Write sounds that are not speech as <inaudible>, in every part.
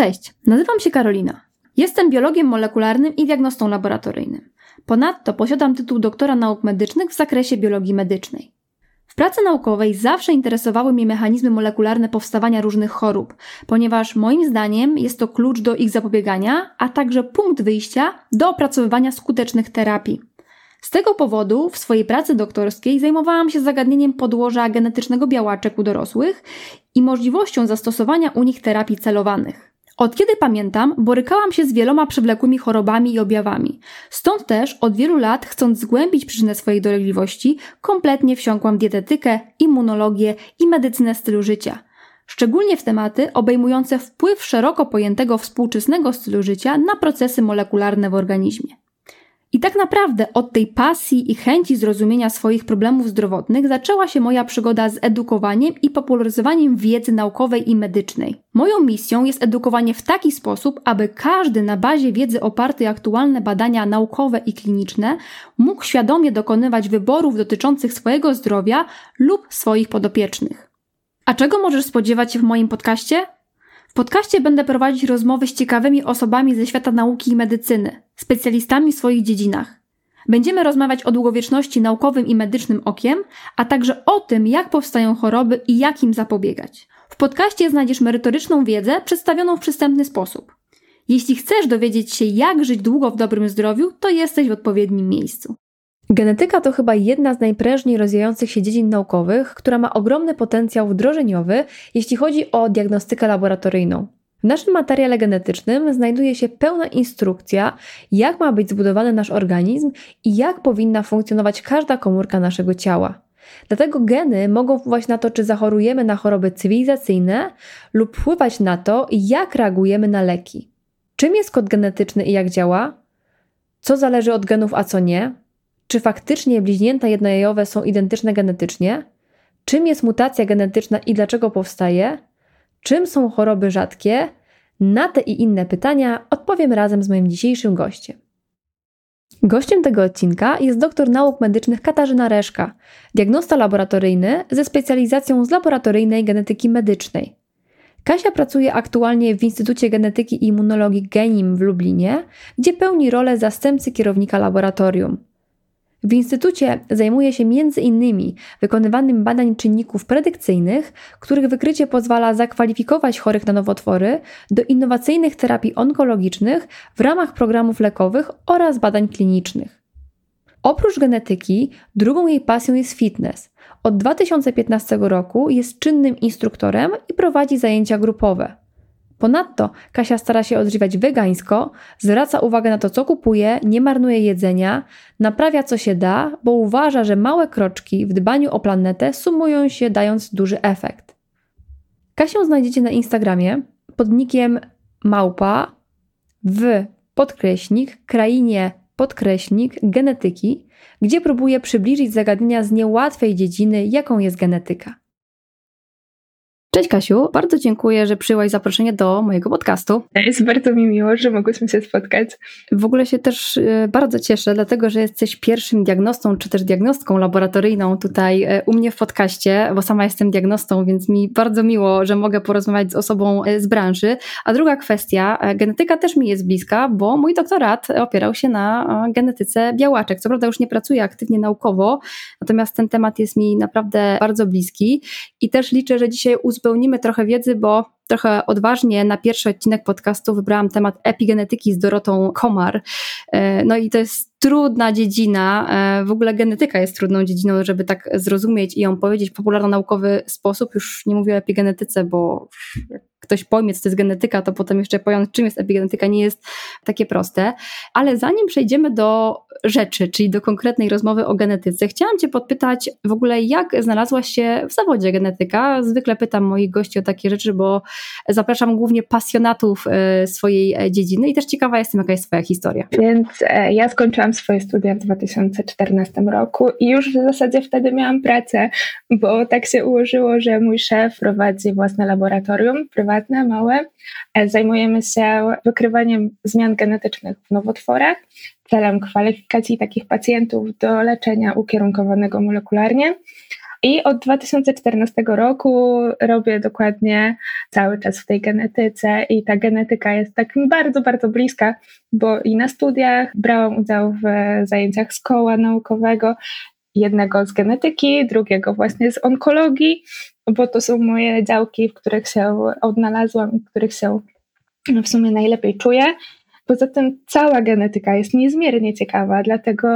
Cześć, nazywam się Karolina. Jestem biologiem molekularnym i diagnostą laboratoryjnym. Ponadto posiadam tytuł doktora nauk medycznych w zakresie biologii medycznej. W pracy naukowej zawsze interesowały mnie mechanizmy molekularne powstawania różnych chorób, ponieważ moim zdaniem jest to klucz do ich zapobiegania, a także punkt wyjścia do opracowywania skutecznych terapii. Z tego powodu w swojej pracy doktorskiej zajmowałam się zagadnieniem podłoża genetycznego białaczek u dorosłych i możliwością zastosowania u nich terapii celowanych. Od kiedy pamiętam, borykałam się z wieloma przewlekłymi chorobami i objawami. Stąd też od wielu lat, chcąc zgłębić przyczynę swojej dolegliwości, kompletnie wsiąkłam dietetykę, immunologię i medycynę stylu życia. Szczególnie w tematy obejmujące wpływ szeroko pojętego współczesnego stylu życia na procesy molekularne w organizmie. I tak naprawdę od tej pasji i chęci zrozumienia swoich problemów zdrowotnych zaczęła się moja przygoda z edukowaniem i popularyzowaniem wiedzy naukowej i medycznej. Moją misją jest edukowanie w taki sposób, aby każdy na bazie wiedzy opartej aktualne badania naukowe i kliniczne mógł świadomie dokonywać wyborów dotyczących swojego zdrowia lub swoich podopiecznych. A czego możesz spodziewać się w moim podcaście? W podcaście będę prowadzić rozmowy z ciekawymi osobami ze świata nauki i medycyny, specjalistami w swoich dziedzinach. Będziemy rozmawiać o długowieczności naukowym i medycznym okiem, a także o tym, jak powstają choroby i jak im zapobiegać. W podcaście znajdziesz merytoryczną wiedzę przedstawioną w przystępny sposób. Jeśli chcesz dowiedzieć się, jak żyć długo w dobrym zdrowiu, to jesteś w odpowiednim miejscu. Genetyka to chyba jedna z najprężniej rozwijających się dziedzin naukowych, która ma ogromny potencjał wdrożeniowy, jeśli chodzi o diagnostykę laboratoryjną. W naszym materiale genetycznym znajduje się pełna instrukcja, jak ma być zbudowany nasz organizm i jak powinna funkcjonować każda komórka naszego ciała. Dlatego geny mogą wpływać na to, czy zachorujemy na choroby cywilizacyjne lub wpływać na to, jak reagujemy na leki. Czym jest kod genetyczny i jak działa? Co zależy od genów, a co nie? Czy faktycznie bliźnięta jednojajowe są identyczne genetycznie? Czym jest mutacja genetyczna i dlaczego powstaje? Czym są choroby rzadkie? Na te i inne pytania odpowiem razem z moim dzisiejszym gościem. Gościem tego odcinka jest doktor nauk medycznych Katarzyna Reszka, diagnosta laboratoryjny ze specjalizacją z laboratoryjnej genetyki medycznej. Kasia pracuje aktualnie w Instytucie Genetyki i Immunologii GENIM w Lublinie, gdzie pełni rolę zastępcy kierownika laboratorium. W instytucie zajmuje się między innymi wykonywaniem badań czynników predykcyjnych, których wykrycie pozwala zakwalifikować chorych na nowotwory do innowacyjnych terapii onkologicznych w ramach programów lekowych oraz badań klinicznych. Oprócz genetyki, drugą jej pasją jest fitness. Od 2015 roku jest czynnym instruktorem i prowadzi zajęcia grupowe. Ponadto Kasia stara się odżywiać wegańsko, zwraca uwagę na to, co kupuje, nie marnuje jedzenia, naprawia co się da, bo uważa, że małe kroczki w dbaniu o planetę sumują się, dając duży efekt. Kasię znajdziecie na Instagramie pod nickiem małpa w podkreśnik krainie podkreśnik genetyki, gdzie próbuje przybliżyć zagadnienia z niełatwej dziedziny, jaką jest genetyka. Cześć Kasiu, bardzo dziękuję, że przyjęłaś zaproszenie do mojego podcastu. Jest bardzo mi miło, że mogłyśmy się spotkać. W ogóle się też e, bardzo cieszę, dlatego że jesteś pierwszym diagnostą, czy też diagnostką laboratoryjną tutaj e, u mnie w podcaście, bo sama jestem diagnostą, więc mi bardzo miło, że mogę porozmawiać z osobą e, z branży. A druga kwestia, genetyka też mi jest bliska, bo mój doktorat opierał się na genetyce białaczek. Co prawda już nie pracuję aktywnie naukowo, natomiast ten temat jest mi naprawdę bardzo bliski i też liczę, że dzisiaj uzupełnimy trochę wiedzy, bo trochę odważnie na pierwszy odcinek podcastu wybrałam temat epigenetyki z Dorotą Komar. E, no i to jest trudna dziedzina, e, w ogóle genetyka jest trudną dziedziną, żeby tak zrozumieć i ją powiedzieć w popularno-naukowy sposób. Już nie mówię o epigenetyce, bo ktoś pojmie, co to jest genetyka, to potem jeszcze powiem, czym jest epigenetyka, nie jest takie proste. Ale zanim przejdziemy do rzeczy, czyli do konkretnej rozmowy o genetyce, chciałam Cię podpytać w ogóle, jak znalazłaś się w zawodzie genetyka? Zwykle pytam moich gości o takie rzeczy, bo zapraszam głównie pasjonatów e, swojej e, dziedziny i też ciekawa jestem, jaka jest Twoja historia. Więc e, ja skończyłam swoje studia w 2014 roku i już w zasadzie wtedy miałam pracę, bo tak się ułożyło, że mój szef prowadzi własne laboratorium prywatne, małe. Zajmujemy się wykrywaniem zmian genetycznych w nowotworach celem kwalifikacji takich pacjentów do leczenia ukierunkowanego molekularnie. I od 2014 roku robię dokładnie cały czas w tej genetyce i ta genetyka jest tak bardzo, bardzo bliska, bo i na studiach brałam udział w zajęciach z koła naukowego, jednego z genetyki, drugiego właśnie z onkologii, bo to są moje działki, w których się odnalazłam i w których się w sumie najlepiej czuję. Poza tym cała genetyka jest niezmiernie ciekawa, dlatego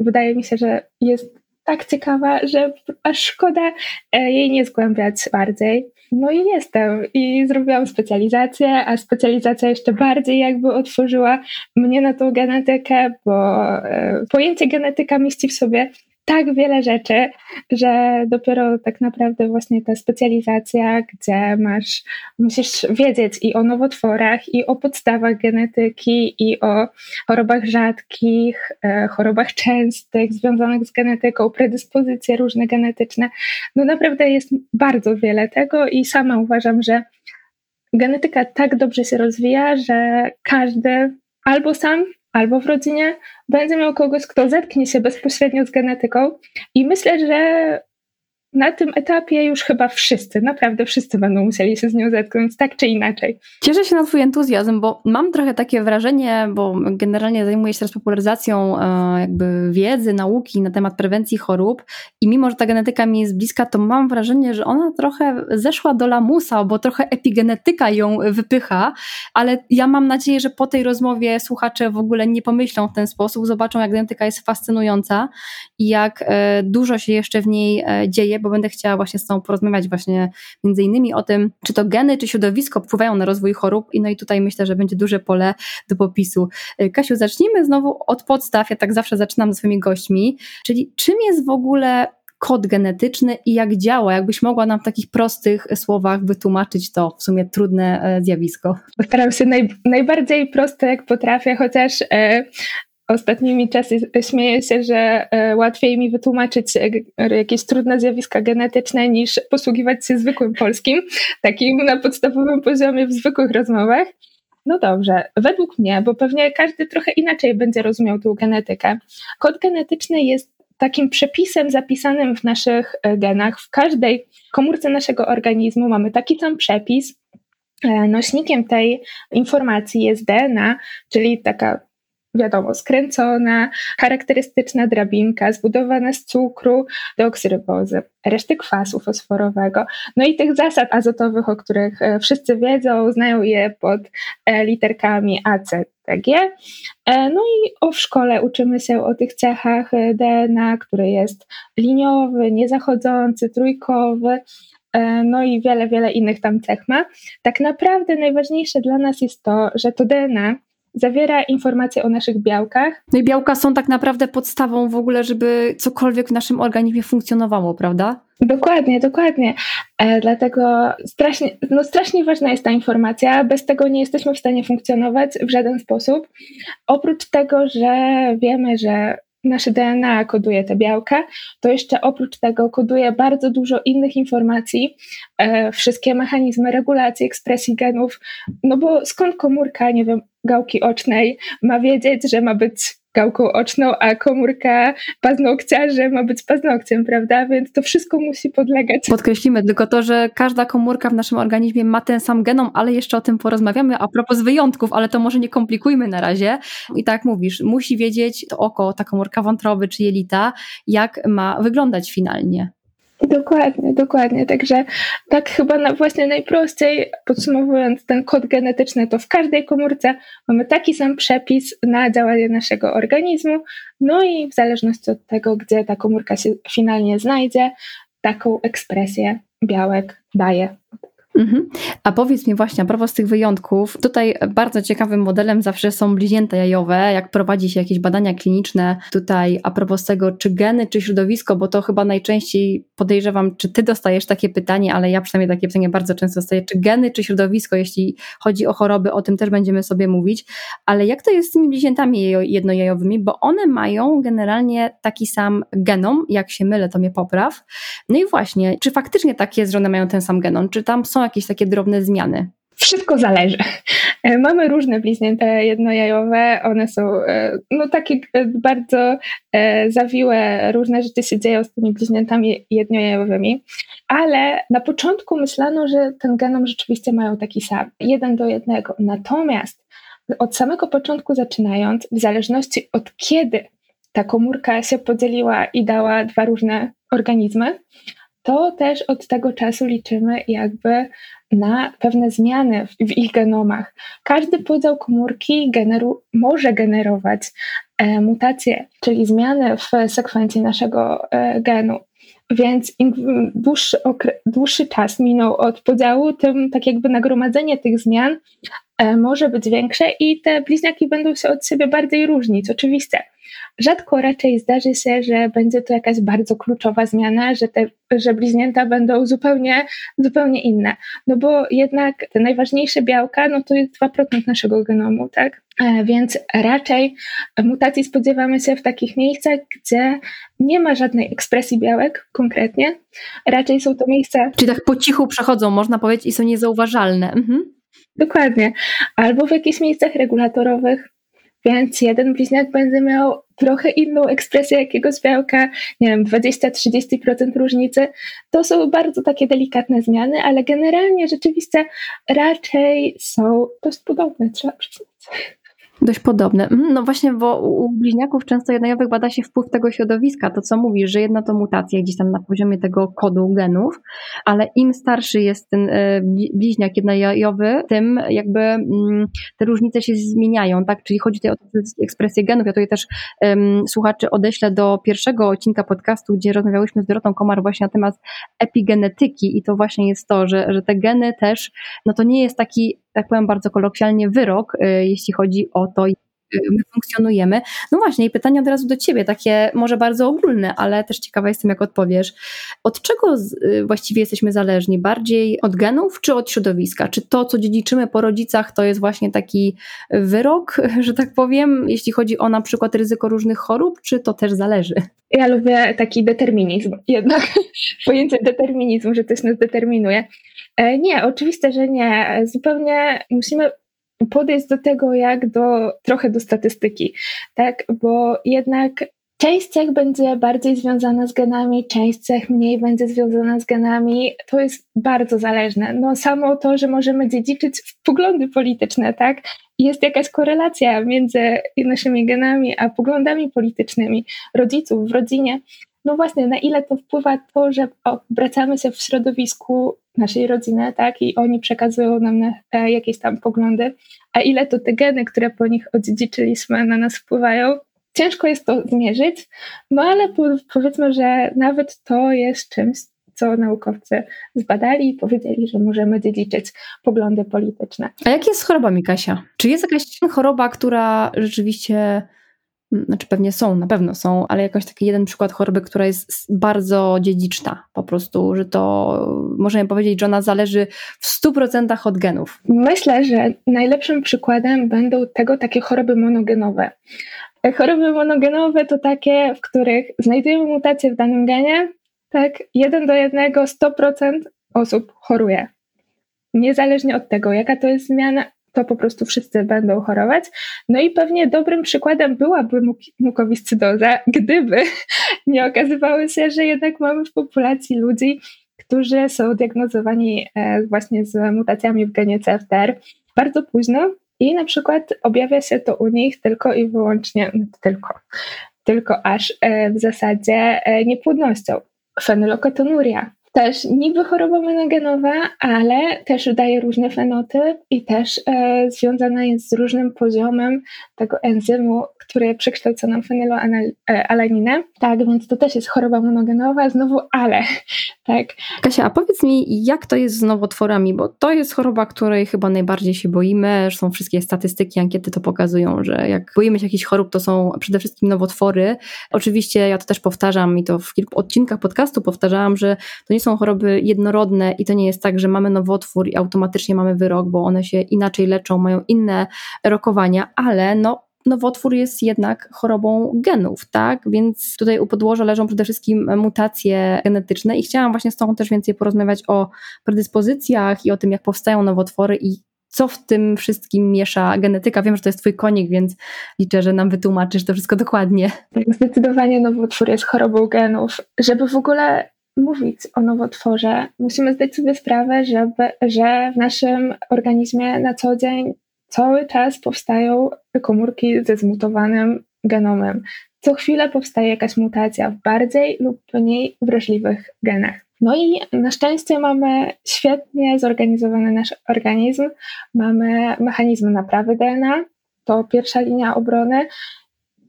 wydaje mi się, że jest tak ciekawa, że aż szkoda e, jej nie zgłębiać bardziej. No i jestem i zrobiłam specjalizację, a specjalizacja jeszcze bardziej jakby otworzyła mnie na tą genetykę, bo e, pojęcie genetyka mieści w sobie tak wiele rzeczy, że dopiero tak naprawdę właśnie ta specjalizacja, gdzie masz, musisz wiedzieć i o nowotworach, i o podstawach genetyki, i o chorobach rzadkich, e, chorobach częstych związanych z genetyką, predyspozycje różne genetyczne. No naprawdę jest bardzo wiele tego i sama uważam, że genetyka tak dobrze się rozwija, że każdy albo sam albo w rodzinie będzie miał kogoś, kto zetknie się bezpośrednio z genetyką. I myślę, że na tym etapie już chyba wszyscy, naprawdę wszyscy będą musieli się z nią zetknąć, tak czy inaczej. Cieszę się na Twój entuzjazm, bo mam trochę takie wrażenie, bo generalnie zajmuję się teraz popularyzacją e, jakby wiedzy, nauki na temat prewencji chorób i mimo, że ta genetyka mi jest bliska, to mam wrażenie, że ona trochę zeszła do lamusa, bo trochę epigenetyka ją wypycha, ale ja mam nadzieję, że po tej rozmowie słuchacze w ogóle nie pomyślą w ten sposób, zobaczą jak genetyka jest fascynująca i jak e, dużo się jeszcze w niej e, dzieje, bo będę chciała właśnie z Tobą porozmawiać właśnie między innymi o tym, czy to geny, czy środowisko wpływają na rozwój chorób i no i tutaj myślę, że będzie duże pole do popisu. Y, Kasiu, zacznijmy znowu od podstaw, ja tak zawsze zaczynam ze swoimi gośćmi, czyli czym jest w ogóle kod genetyczny i jak działa? Jakbyś mogła nam w takich prostych słowach wytłumaczyć to w sumie trudne e, zjawisko? Postaram się naj, najbardziej prosto jak potrafię, chociaż e, ostatnimi czasy śmieję się, że e, łatwiej mi wytłumaczyć e, jakieś trudne zjawiska genetyczne niż posługiwać się zwykłym polskim, takim na podstawowym poziomie w zwykłych rozmowach. No dobrze, według mnie, bo pewnie każdy trochę inaczej będzie rozumiał tą genetykę. Kod genetyczny jest takim przepisem zapisanym w naszych e, genach. W każdej komórce naszego organizmu mamy taki sam przepis. Nośnikiem tej informacji jest DNA, czyli taka wiadomo, skręcona, charakterystyczna drabinka zbudowana z cukru, deoksyrybozy, reszty kwasu fosforowego, no i tych zasad azotowych, o których e, wszyscy wiedzą, znają je pod e, literkami A, C, T, G. E, no i o w szkole uczymy się o tych cechach DNA, który jest liniowy, niezachodzący, trójkowy, no i wiele, wiele innych tam cech ma. Tak naprawdę najważniejsze dla nas jest to, że to DNA zawiera informacje o naszych białkach. No i białka są tak naprawdę podstawą w ogóle, żeby cokolwiek w naszym organizmie funkcjonowało, prawda? Dokładnie, dokładnie. E, dlatego strasznie, no strasznie ważna jest ta informacja. Bez tego nie jesteśmy w stanie funkcjonować w żaden sposób. Oprócz tego, że wiemy, że nasze DNA koduje te białka, to jeszcze oprócz tego koduje bardzo dużo innych informacji, e, wszystkie mechanizmy regulacji, ekspresji genów, no bo skąd komórka, nie wiem, gałki ocznej ma wiedzieć, że ma być gałką oczną, a komórka paznokcia, że ma być paznokciem, prawda? Więc to wszystko musi podlegać. Podkreślimy tylko to, że każda komórka w naszym organizmie ma ten sam genom, ale jeszcze o tym porozmawiamy a propos wyjątków, ale to może nie komplikujmy na razie. I tak mówisz, musi wiedzieć to oko, ta komórka wątroby czy jelita, jak ma wyglądać finalnie. Dokładnie, dokładnie. Także tak chyba na, właśnie najprościej podsumowując ten kod genetyczny, to w każdej komórce mamy taki sam przepis na działanie naszego organizmu, no i w zależności od tego, gdzie ta komórka się finalnie znajdzie, taką ekspresję białek daje. Mhm. A powiedz mi właśnie, a propos tych wyjątków, tutaj bardzo ciekawym modelem zawsze są bliźnięta jajowe, jak prowadzi się jakieś badania kliniczne, tutaj a propos tego, czy geny, czy środowisko, bo to chyba najczęściej podejrzewam, czy ty dostajesz takie pytanie, ale ja przynajmniej takie pytanie bardzo często dostaję, czy geny, czy środowisko, jeśli chodzi o choroby, o tym też będziemy sobie mówić, ale jak to jest z tymi bliźniętami jednojajowymi, bo one mają generalnie taki sam genom, jak się mylę, to mnie popraw. No i właśnie, czy faktycznie tak jest, że one mają ten sam genom, czy tam są jakieś takie drobne zmiany? Wszystko zależy. E, mamy różne bliźnięta jednojajowe, one są no takie bardzo zawiłe, różne rzeczy się dzieją z tymi bliźniętami jednojajowymi, ale na początku myślano, że ten genom rzeczywiście mają taki sam, jeden do jednego. Natomiast od samego początku zaczynając, w zależności od kiedy ta komórka się podzieliła i dała dwa różne organizmy, to też od tego czasu liczymy jakby na pewne zmiany w, w ich genomach. Każdy podział komórki generu, może generować e, mutacje, czyli zmiany w sekwencji naszego e, genu. Więc im dłuższy, dłuższy czas minął od podziału, tym tak jakby nagromadzenie tych zmian może być większe i te bliźniaki będą się od siebie bardziej różnić, oczywiście. Rzadko raczej zdarzy się, że będzie to jakaś bardzo kluczowa zmiana, że te że bliźnięta będą zupełnie, zupełnie inne. No bo jednak te najważniejsze białka, no to jest 2% naszego genomu, tak? E, więc raczej mutacji spodziewamy się w takich miejscach, gdzie nie ma żadnej ekspresji białek konkretnie. Raczej są to miejsca. Czyli tak po cichu przechodzą, można powiedzieć, i są niezauważalne. Mhm. Dokładnie. Albo w jakichś miejscach regulatorowych, więc jeden bliźniak będzie miał trochę inną ekspresję jakiegoś białka, nie wiem, 20-30% różnicy. To są bardzo takie delikatne zmiany, ale generalnie rzeczywiście raczej są dość podobne, trzeba przyznać. Dość podobne. Mhm, no właśnie, bo u bliźniaków często jednojowych bada się wpływ tego środowiska. To co mówisz, że jedna to mutacja gdzieś tam na poziomie tego kodu genów, ale im starszy jest ten e, bliźniak jednojowy, tym jakby mm, te różnice się zmieniają, tak? Czyli chodzi tutaj o ekspresję genów. Ja tutaj też um, słuchaczy odeślę do pierwszego odcinka podcastu, gdzie rozmawiałyśmy z Dorotą Komar właśnie na temat epigenetyki i to właśnie jest to, że, że te geny też, no to nie jest taki tak powiem bardzo kolokwialnie, wyrok, y, jeśli chodzi o to, my funkcjonujemy. No właśnie, i pytanie od razu do ciebie, takie może bardzo ogólne, ale też ciekawa jestem, jak odpowiesz. Od czego y, właściwie jesteśmy zależni? Bardziej od genów czy od środowiska? Czy to, co dziedziczymy po rodzicach, to jest właśnie taki wyrok, <laughs> że tak powiem, jeśli chodzi o na przykład ryzyko różnych chorób, czy to też zależy? Ja lubię taki determinizm, <laughs> jednak pojęcie determinizmu, że coś nas determinuje. E, nie, oczywiste, że nie. Zupełnie musimy podejść do tego jak do trochę do statystyki, tak? Bo jednak Część cech będzie bardziej związana z genami, część cech mniej będzie związana z genami. To jest bardzo zależne. No samo to, że możemy dziedziczyć poglądy polityczne, tak? Jest jakaś korelacja między naszymi genami a poglądami politycznymi rodziców w rodzinie. No właśnie, na ile to wpływa to, że obracamy się w środowisku naszej rodziny, tak, i oni przekazują nam na, e, jakieś tam poglądy, a ile to te geny, które po nich odziedziczyliśmy, na nas wpływają. Ciężko jest to zmierzyć, no ale powiedzmy, że nawet to jest czymś, co naukowcy zbadali i powiedzieli, że możemy dziedziczyć poglądy polityczne. A jak jest z chorobami, Kasia? Czy jest jakaś choroba, która rzeczywiście znaczy pewnie są, na pewno są, ale jakoś taki jeden przykład choroby, która jest bardzo dziedziczna, po prostu, że to możemy powiedzieć, że ona zależy w 100% od genów. Myślę, że najlepszym przykładem będą tego takie choroby monogenowe. Choroby monogenowe to takie, w których znajdujemy mutację w danym genie, tak, jeden do jednego 100% osób choruje. Niezależnie od tego, jaka to jest zmiana, to po prostu wszyscy będą chorować. No i pewnie dobrym przykładem byłaby mukowiscydoza, gdyby <laughs> nie okazywało się, że jednak mamy w populacji ludzi, którzy są diagnozowani e, właśnie z mutacjami w genie CFTR bardzo późno i na przykład objawia się to u nich tylko i wyłącznie, tylko, tylko aż e, w zasadzie e, niepłodnością. Fenyloketonuria, też niby choroba monogenowa, ale też daje różne fenotyp i też e, związana jest z różnym poziomem tego enzymu, który przekształca nam fenyloalaninę. Tak, więc to też jest choroba monogenowa, znowu ale, <laughs> tak. Kasia, a powiedz mi, jak to jest z nowotworami, bo to jest choroba, której chyba najbardziej się boimy, są wszystkie statystyki, ankiety to pokazują, że jak boimy się jakichś chorób, to są przede wszystkim nowotwory. Oczywiście ja to też powtarzam i to w kilku odcinkach podcastu powtarzałam, że to nie są choroby jednorodne i to nie jest tak, że mamy nowotwór i automatycznie mamy wyrok, bo one się inaczej leczą, mają inne rokowania, ale no nowotwór jest jednak chorobą genów, tak? Więc tutaj u podłoża leżą przede wszystkim mutacje genetyczne i chciałam właśnie z Tobą też więcej porozmawiać o predyspozycjach i o tym, jak powstają nowotwory i co w tym wszystkim miesza genetyka? Wiem, że to jest twój konik, więc liczę, że nam wytłumaczysz to wszystko dokładnie. Tak, zdecydowanie nowotwór jest chorobą genów. Żeby w ogóle mówić o nowotworze, musimy zdać sobie sprawę, żeby, że w naszym organizmie na co dzień cały czas powstają komórki ze zmutowanym genomem. Co chwilę powstaje jakaś mutacja w bardziej lub mniej wrażliwych genach. No i na szczęście mamy świetnie zorganizowany nasz organizm, mamy mechanizmy naprawy DNA, to pierwsza linia obrony.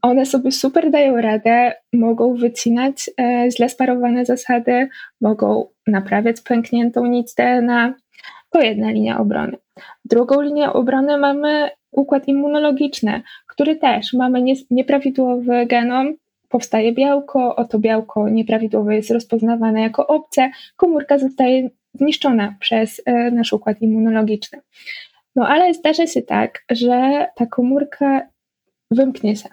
One sobie super dają radę, mogą wycinać e, źle sparowane zasady, mogą naprawiać pękniętą nić DNA. To jedna linia obrony. Drugą linię obrony mamy układ immunologiczny, który też mamy nie, nieprawidłowy genom, powstaje białko, oto białko nieprawidłowo jest rozpoznawane jako obce, komórka zostaje zniszczona przez e, nasz układ immunologiczny. No ale zdarza się tak, że ta komórka wymknie się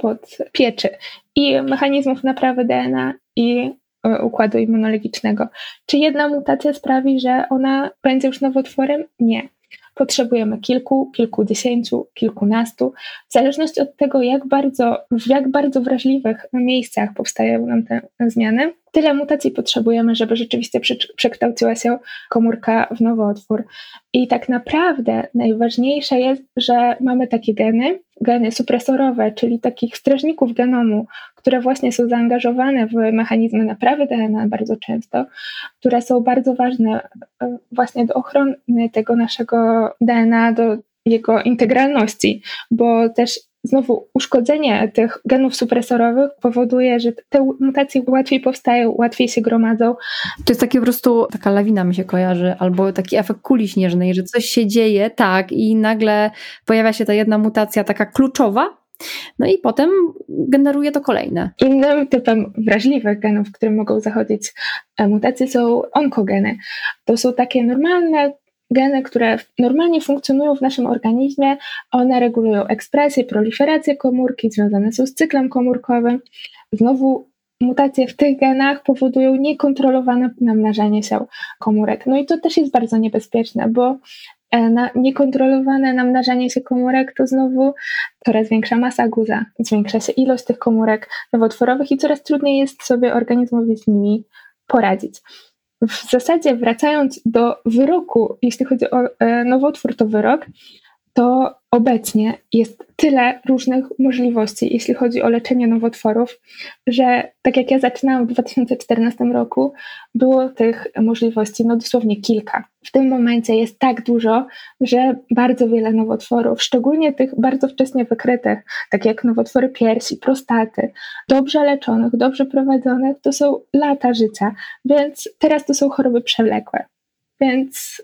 spod pieczy i mechanizmów naprawy DNA i e, układu immunologicznego. Czy jedna mutacja sprawi, że ona będzie już nowotworem? Nie potrzebujemy kilku, kilkudziesięciu, kilkunastu, w zależności od tego, jak bardzo, w jak bardzo wrażliwych miejscach powstają nam te zmiany, tyle mutacji potrzebujemy, żeby rzeczywiście przekształciła się komórka w nowotwór. I tak naprawdę najważniejsze jest, że mamy takie geny, geny supresorowe, czyli takich strażników genomu, które właśnie są zaangażowane w mechanizmy naprawy DNA bardzo często, które są bardzo ważne e, właśnie do ochrony tego naszego DNA, do jego integralności, bo też znowu uszkodzenie tych genów supresorowych powoduje, że te mutacje łatwiej powstają, łatwiej się gromadzą. To jest takie po prostu, taka lawina mi się kojarzy, albo taki efekt kuli śnieżnej, że coś się dzieje, tak, i nagle pojawia się ta jedna mutacja taka kluczowa, no i potem generuje to kolejne. Innym typem wrażliwych genów, w którym mogą zachodzić e, mutacje, są onkogeny. To są takie normalne geny, które normalnie funkcjonują w naszym organizmie, one regulują ekspresję, proliferację komórki, związane są z cyklem komórkowym. Znowu mutacje w tych genach powodują niekontrolowane namnażanie się komórek. No i to też jest bardzo niebezpieczne, bo e, na niekontrolowane namnażanie się komórek to znowu coraz większa masa guza, zwiększa się ilość tych komórek nowotworowych i coraz trudniej jest sobie organizmowi z nimi poradzić w zasadzie wracając do wyroku, jeśli chodzi o e, nowotwór, to wyrok, to obecnie jest tyle różnych możliwości, jeśli chodzi o leczenie nowotworów, że tak jak ja zaczynałam w 2014 roku, było tych możliwości no dosłownie kilka. W tym momencie jest tak dużo, że bardzo wiele nowotworów, szczególnie tych bardzo wcześnie wykrytych, tak jak nowotwory piersi, prostaty, dobrze leczonych, dobrze prowadzonych, to są lata życia, więc teraz to są choroby przewlekłe. Więc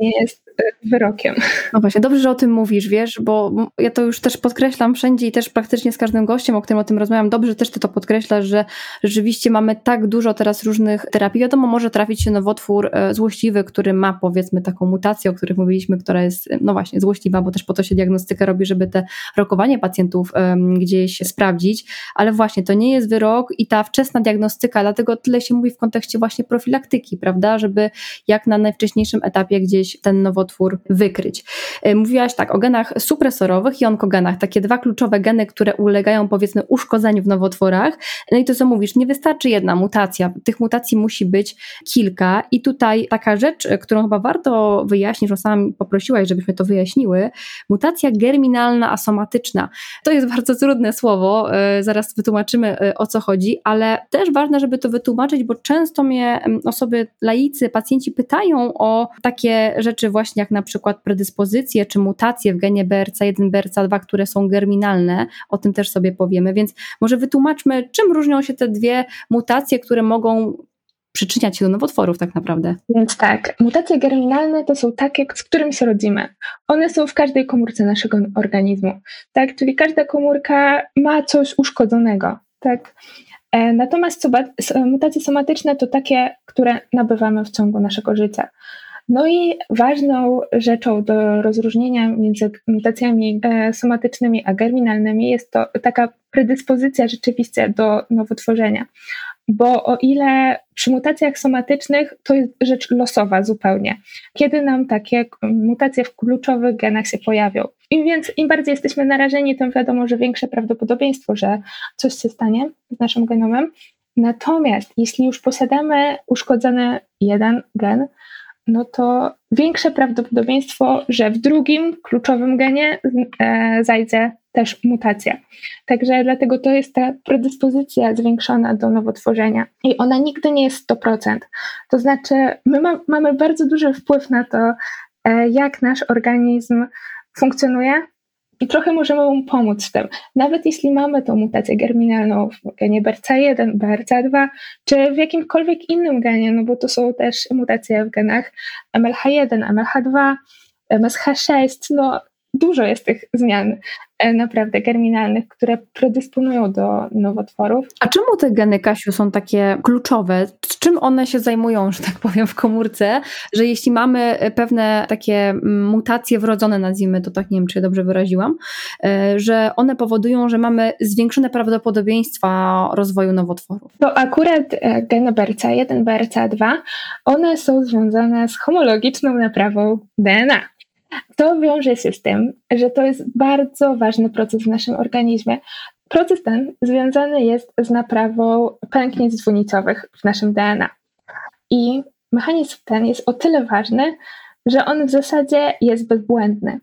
nie jest wyrokiem. No właśnie, dobrze, że o tym mówisz, wiesz, bo ja to już też podkreślam wszędzie i też praktycznie z każdym gościem, o którym o tym rozmawiam, dobrze też ty to podkreślasz, że rzeczywiście mamy tak dużo teraz różnych terapii. Wiadomo, może trafić się nowotwór e, złośliwy, który ma powiedzmy taką mutację, o których mówiliśmy, która jest, no właśnie, złośliwa, bo też po to się diagnostykę robi, żeby te rokowanie pacjentów gdzieś sprawdzić, ale właśnie to nie jest wyrok i ta wczesna diagnostyka, dlatego tyle się mówi w kontekście właśnie profilaktyki, prawda, żeby jak na najwcześniejszym etapie gdzieś ten nowotwór wykryć. E, mówiłaś tak o genach supresorowych i onkogenach, takie dwa kluczowe geny, które ulegają powiedzmy uszkodzeniu w nowotworach. No i to co mówisz, nie wystarczy jedna mutacja, tych mutacji musi być kilka i tutaj taka rzecz, którą chyba warto wyjaśnić, że sam poprosiłaś, żebyśmy to wyjaśniły, mutacja germinalna asomatyczna. To jest bardzo trudne słowo, e, zaraz wytłumaczymy e, o co chodzi, ale też ważne, żeby to wytłumaczyć, bo często mnie osoby, laicy, pacjenci pytają o takie rzeczy właśnie jak na przykład predyspozycje czy mutacje w genie BRCA1, BRCA2, które są germinalne, o tym też sobie powiemy, więc może wytłumaczmy, czym różnią się te dwie mutacje, które mogą przyczyniać się do nowotworów tak naprawdę. Więc tak, mutacje germinalne to są takie, z którymi się rodzimy. One są w każdej komórce naszego organizmu, tak? Czyli każda komórka ma coś uszkodzonego, tak? E, natomiast mutacje somatyczne to takie, które nabywamy w ciągu naszego życia. No i ważną rzeczą do rozróżnienia między mutacjami e, somatycznymi a germinalnymi jest to taka predyspozycja rzeczywiście do nowotworzenia. bo o ile przy mutacjach somatycznych to jest rzecz losowa zupełnie, kiedy nam takie mutacje w kluczowych genach się pojawią. I więc im bardziej jesteśmy narażeni, tym wiadomo, że większe prawdopodobieństwo, że coś się stanie z naszym genomem. Natomiast jeśli już posiadamy uszkodzony jeden gen, no to większe prawdopodobieństwo, że w drugim kluczowym genie e, zajdzie też mutacja. Także dlatego to jest ta predyspozycja zwiększona do nowotworzenia i ona nigdy nie jest 100%. To znaczy, my ma, mamy bardzo duży wpływ na to, e, jak nasz organizm funkcjonuje, i trochę możemy mu pomóc w tym. Nawet jeśli mamy tą mutację germinalną w genie BRCA1, BRCA2, czy w jakimkolwiek innym genie, no bo to są też mutacje w genach MLH1, MLH2, MSH6, no dużo jest tych zmian e, naprawdę germinalnych, które predysponują do nowotworów. A czemu te geny, Kasiu, są takie kluczowe? Czym one się zajmują, że tak powiem, w komórce, że jeśli mamy e, pewne takie mm, mutacje wrodzone, nazwijmy to tak, nie wiem, czy dobrze wyraziłam, e, że one powodują, że mamy zwiększone prawdopodobieństwa rozwoju nowotworów? To akurat geny BRCA1, BRCA2, one są związane z homologiczną naprawą DNA. To wiąże się z tym, że to jest bardzo ważny proces w naszym organizmie. Proces ten związany jest z naprawą pęknięć dwunicowych w naszym DNA. I mechanizm ten jest o tyle ważny, że on w zasadzie jest bezbłędny.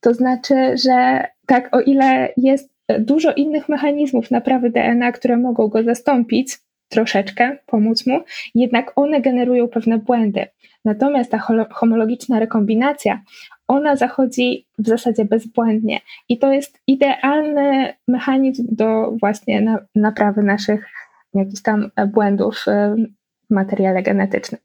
To znaczy, że tak, o ile jest dużo innych mechanizmów naprawy DNA, które mogą go zastąpić, troszeczkę pomóc mu, jednak one generują pewne błędy. Natomiast ta homologiczna rekombinacja, ona zachodzi w zasadzie bezbłędnie i to jest idealny mechanizm do właśnie na, naprawy naszych jakichś tam błędów w materiale genetycznym.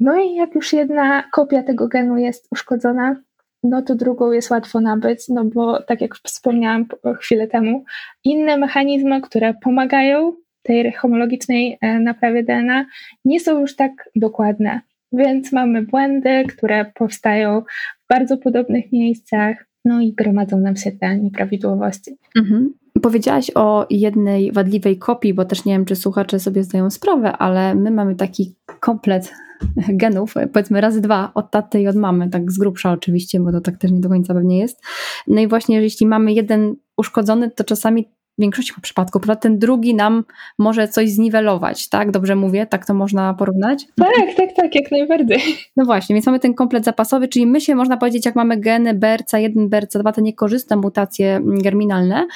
No i jak już jedna kopia tego genu jest uszkodzona, no to drugą jest łatwo nabyć, no bo tak jak wspomniałam chwilę temu, inne mechanizmy, które pomagają tej homologicznej e, naprawie DNA, nie są już tak dokładne. Więc mamy błędy, które powstają w bardzo podobnych miejscach, no i gromadzą nam się te nieprawidłowości. Mhm. Powiedziałaś o jednej wadliwej kopii, bo też nie wiem, czy słuchacze sobie zdają sprawę, ale my mamy taki komplet genów, powiedzmy razy dwa, od taty i od mamy, tak z grubsza oczywiście, bo to tak też nie do końca pewnie jest. No i właśnie, jeśli mamy jeden uszkodzony, to czasami w większości przypadków, prawda, ten drugi nam może coś zniwelować, tak? Dobrze mówię? Tak to można porównać? Tak, tak, tak, jak najbardziej. <laughs> No właśnie, więc mamy ten komplet zapasowy, czyli my się, można powiedzieć, jak mamy geny BRCA1, BRCA2, te niekorzystne mutacje germinalne,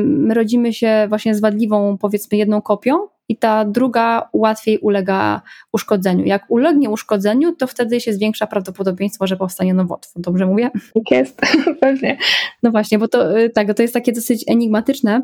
my rodzimy się właśnie z wadliwą, powiedzmy, jedną kopią, i ta druga łatwiej ulega uszkodzeniu. Jak ulegnie uszkodzeniu, to wtedy się zwiększa prawdopodobieństwo, że powstanie nowotwór. Dobrze mówię? Tak jest, <laughs> pewnie. No właśnie, bo to, y, tak, to jest takie dosyć enigmatyczne,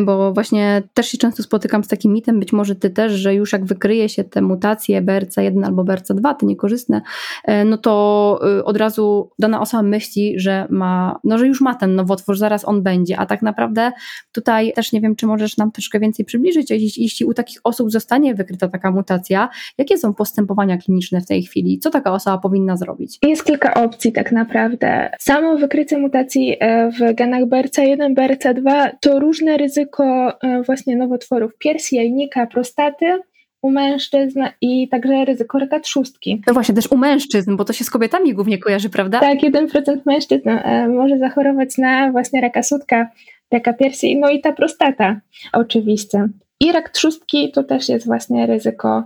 bo właśnie też się często spotykam z takim mitem, być może ty też, że już jak wykryje się te mutacje BRCA1 albo BRCA2, te niekorzystne, e, no to y, od razu dana osoba myśli, że ma, no że już ma ten nowotwór, zaraz on będzie, a tak naprawdę tutaj też nie wiem, czy możesz nam troszkę więcej przybliżyć, jeśli, jeśli u takich osób zostanie wykryta taka mutacja, jakie są postępowania kliniczne w tej chwili? Co taka osoba powinna zrobić? Jest kilka opcji tak naprawdę. Samo wykrycie mutacji e, w genach BRCA1, BRCA2 to różne ryzyko ryzyko e, właśnie nowotworów piersi, jajnika, prostaty u mężczyzn i także ryzyko raka trzustki. No właśnie, też u mężczyzn, bo to się z kobietami głównie kojarzy, prawda? Tak, 1% mężczyzn e, może zachorować na właśnie raka sutka, raka piersi, no i ta prostata oczywiście. I rak trzustki to też jest właśnie ryzyko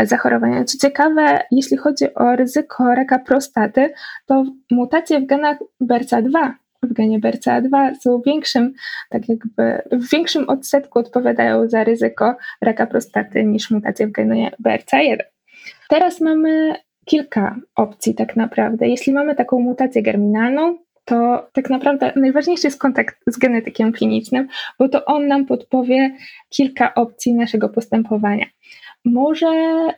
zachorowania. Co ciekawe, jeśli chodzi o ryzyko raka prostaty, to mutacje w genach BRCA2 w genie BRCA2 są większym, tak jakby w większym odsetku odpowiadają za ryzyko raka prostaty niż mutacje w genie BRCA1. Teraz mamy kilka opcji tak naprawdę. Jeśli mamy taką mutację germinalną, to tak naprawdę najważniejszy jest kontakt z genetykiem klinicznym, bo to on nam podpowie kilka opcji naszego postępowania może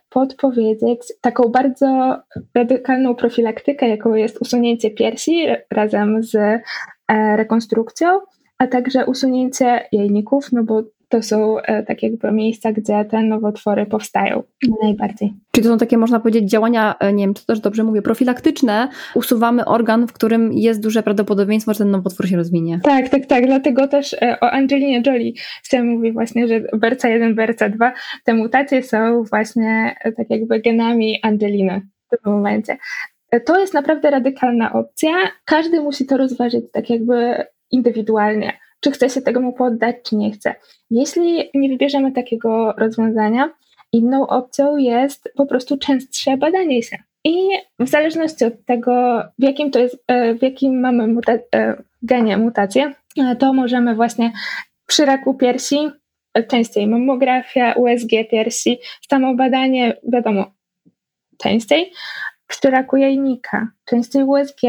podpowiedzieć taką bardzo radykalną profilaktykę, jaką jest usunięcie piersi razem z e, rekonstrukcją, a także usunięcie jajników, no bo to są e, tak jakby miejsca, gdzie te nowotwory powstają najbardziej. Czyli to są takie, można powiedzieć, działania, e, nie wiem, czy też dobrze mówię, profilaktyczne. Usuwamy organ, w którym jest duże prawdopodobieństwo, że ten nowotwór się rozwinie. Tak, tak, tak. Dlatego też e, o Angelinie Jolie się mówi właśnie, że BRCA 1, BRCA 2, te mutacje są właśnie tak jakby genami Angeliny w tym momencie. To jest naprawdę radykalna opcja. Każdy musi to rozważyć tak jakby indywidualnie czy chce się tego mu poddać, czy nie chce. Jeśli nie wybierzemy takiego rozwiązania, inną opcją jest po prostu częstsze badanie się. I w zależności od tego, w jakim to jest, e, w jakim mamy muta- e, genie mutację, e, to możemy właśnie przy raku piersi częściej mammografia, USG piersi, samo badanie, wiadomo, częściej. Przy raku jajnika, częściej USG,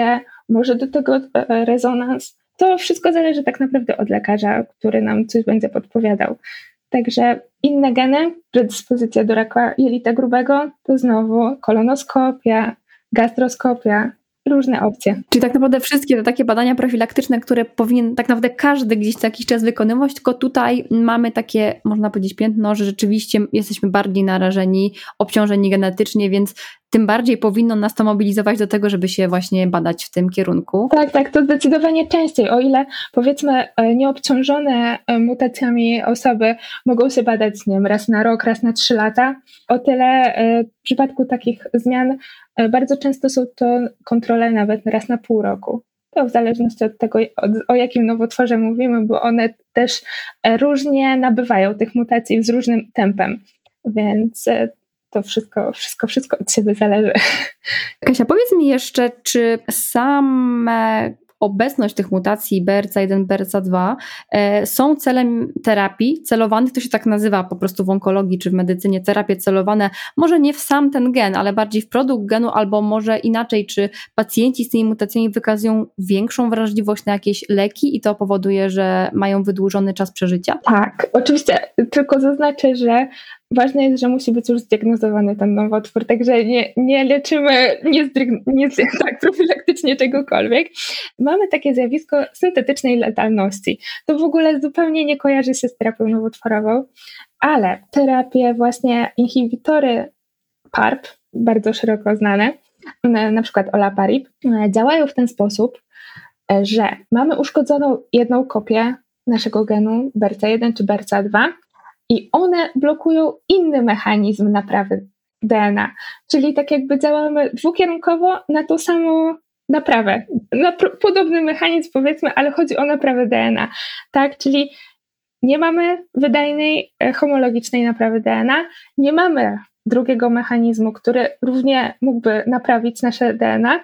może do tego rezonans, to wszystko zależy tak naprawdę od lekarza, który nam coś będzie podpowiadał. Także inne geny, predyspozycja do raka jelita grubego, to znowu kolonoskopia, gastroskopia, różne opcje. Czyli tak naprawdę wszystkie te takie badania profilaktyczne, które powinien tak naprawdę każdy gdzieś co jakiś czas wykonywać, tylko tutaj mamy takie, można powiedzieć, piętno, że rzeczywiście jesteśmy bardziej narażeni, obciążeni genetycznie, więc tym bardziej powinno nas to mobilizować do tego, żeby się właśnie badać w tym kierunku. Tak, tak, to zdecydowanie częściej. O ile powiedzmy e, nieobciążone e, mutacjami osoby mogą się badać, nie wiem, raz na rok, raz na trzy lata, o tyle e, w przypadku takich zmian bardzo często są to kontrole nawet raz na pół roku. To w zależności od tego, o jakim nowotworze mówimy, bo one też różnie nabywają tych mutacji z różnym tempem. Więc to wszystko, wszystko, wszystko od siebie zależy. Kasia, powiedz mi jeszcze, czy same obecność tych mutacji BRCA1, BRCA2 e, są celem terapii celowanych, to się tak nazywa po prostu w onkologii czy w medycynie, terapie celowane, może nie w sam ten gen, ale bardziej w produkt genu, albo może inaczej, czy pacjenci z tymi mutacjami wykazują większą wrażliwość na jakieś leki i to powoduje, że mają wydłużony czas przeżycia? Tak, oczywiście, tylko zaznaczę, że Ważne jest, że musi być już zdiagnozowany ten nowotwór, także nie, nie leczymy nie, nie <laughs> tak profilaktycznie czegokolwiek. Mamy takie zjawisko syntetycznej letalności. To w ogóle zupełnie nie kojarzy się z terapią nowotworową, ale terapie właśnie inhibitory PARP, bardzo szeroko znane, na przykład olaparib, działają w ten sposób, że mamy uszkodzoną jedną kopię naszego genu BRCA1 czy BRCA2 i one blokują inny mechanizm naprawy DNA. Czyli tak jakby działamy dwukierunkowo na tą samą naprawę. Na podobny mechanizm powiedzmy, ale chodzi o naprawę DNA. Tak, czyli nie mamy wydajnej e, homologicznej naprawy DNA, nie mamy drugiego mechanizmu, który równie mógłby naprawić nasze DNA.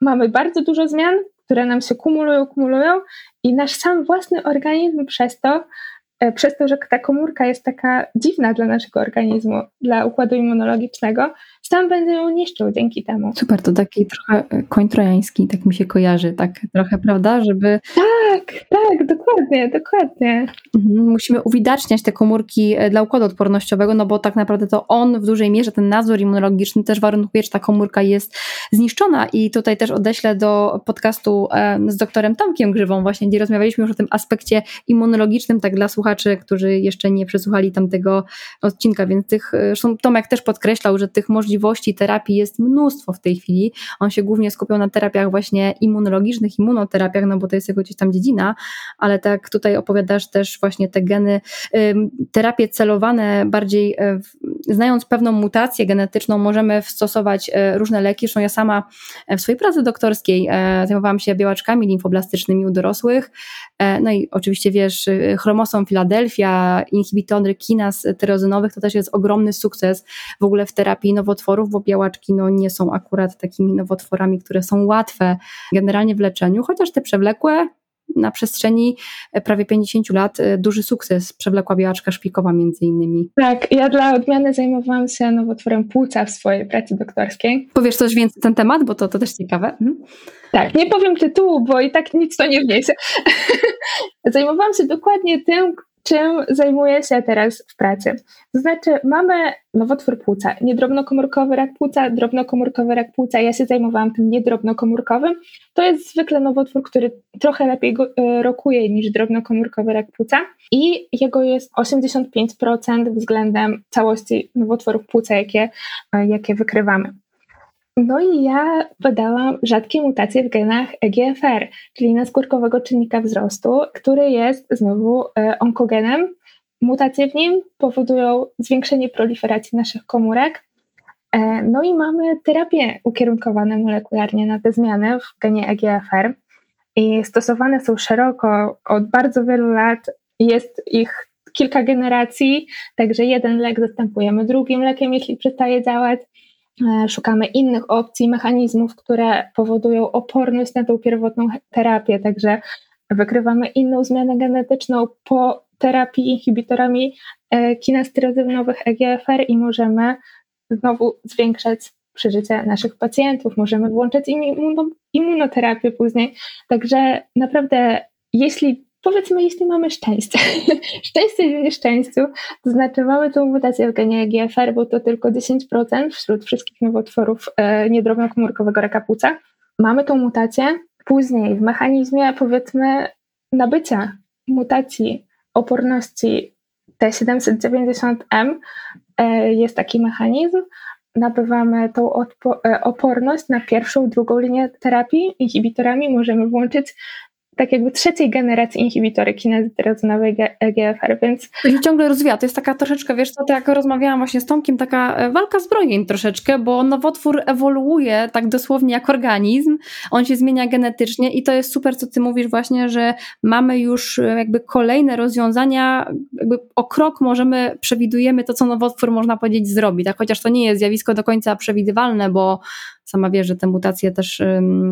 Mamy bardzo dużo zmian, które nam się kumulują, kumulują i nasz sam własny organizm przez to przez to, że ta komórka jest taka dziwna dla naszego organizmu, dla układu immunologicznego, sam będzie ją niszczył dzięki temu. Super, to taki trochę e, koń trojański, tak mi się kojarzy, tak trochę, prawda, żeby... Tak, tak, dokładnie, dokładnie. Mhm, musimy uwidaczniać te komórki e, dla układu odpornościowego, no bo tak naprawdę to on w dużej mierze, ten nadzór immunologiczny też warunkuje, czy ta komórka jest zniszczona i tutaj też odeślę do podcastu z doktorem Tomkiem Grzywą właśnie, gdzie rozmawialiśmy już o tym aspekcie immunologicznym, tak dla słuchaczy, którzy jeszcze nie przesłuchali tamtego odcinka, więc tych, zresztą Tomek też podkreślał, że tych możliwości terapii jest mnóstwo w tej chwili. On się głównie skupiał na terapiach właśnie immunologicznych, immunoterapiach, no bo to jest jego gdzieś tam dziedzina, ale tak tutaj opowiadasz też właśnie te geny, terapie celowane bardziej, e, znając pewną mutację genetyczną, możemy stosować e, różne leki. Zresztą ja sama e, w swojej pracy doktorskiej zajmowałam się białaczkami limfoblastycznymi u dorosłych. No i oczywiście wiesz, chromosom Filadelfia, inhibitory kinas tyrozynowych to też jest ogromny sukces w ogóle w terapii nowotworów bo białaczki no, nie są akurat takimi nowotworami, które są łatwe generalnie w leczeniu, chociaż te przewlekłe na przestrzeni e, prawie 50 lat e, duży sukces przewlekła białaczka szpikowa między innymi. Tak, ja dla odmiany zajmowałam się nowotworem płuca w swojej pracy doktorskiej. Powiesz coś więcej na ten temat, bo to, to też ciekawe. Mhm. Tak, nie powiem tytułu, bo i tak nic to nie wniesie. <laughs> zajmowałam się dokładnie tym, czym zajmuję się teraz w pracy. To znaczy, mamy nowotwór płuca, niedrobnokomórkowy rak płuca, drobnokomórkowy rak płuca. Ja się zajmowałam tym niedrobnokomórkowym. To jest zwykle nowotwór, który trochę lepiej e, rokuje niż drobnokomórkowy rak płuca i jego jest 85% względem całości nowotworów płuca, jakie, e, jakie wykrywamy. No i ja badałam rzadkie mutacje w genach EGFR, czyli naskórkowego czynnika wzrostu, który jest znowu e, onkogenem. Mutacje w nim powodują zwiększenie proliferacji naszych komórek. E, no i mamy terapie ukierunkowane molekularnie na te zmiany w genie EGFR i stosowane są szeroko od bardzo wielu lat. Jest ich kilka generacji, także jeden lek zastępujemy drugim lekiem, jeśli przestaje działać. E, szukamy innych opcji, mechanizmów, które powodują oporność na tą pierwotną terapię, także wykrywamy inną zmianę genetyczną po terapii inhibitorami e, kinesterozynowych EGFR i możemy znowu zwiększać przeżycie naszych pacjentów, możemy włączyć immunoterapię później. Także naprawdę, jeśli powiedzmy, jeśli mamy szczęście, <laughs> szczęście w nieszczęściu, to znaczy mamy tą mutację w genie GFR, bo to tylko 10% wśród wszystkich nowotworów e, niedrobnokomórkowego raka płuca. Mamy tą mutację, później w mechanizmie powiedzmy nabycia mutacji oporności T790M e, jest taki mechanizm, nabywamy tą e, oporność na pierwszą, drugą linię terapii inhibitorami, możemy włączyć tak jakby trzeciej generacji inhibitory kinezytyrozynowej EGFR, więc... To się ciągle rozwija, to jest taka troszeczkę, wiesz co, to jak rozmawiałam właśnie z Tomkiem, taka e, walka zbrojeń troszeczkę, bo nowotwór ewoluuje tak dosłownie jak organizm, on się zmienia genetycznie i to jest super, co ty mówisz właśnie, że mamy już e, jakby kolejne rozwiązania, jakby o krok możemy, przewidujemy to, co nowotwór można powiedzieć zrobi, tak, chociaż to nie jest zjawisko do końca przewidywalne, bo sama wie, że te mutacje też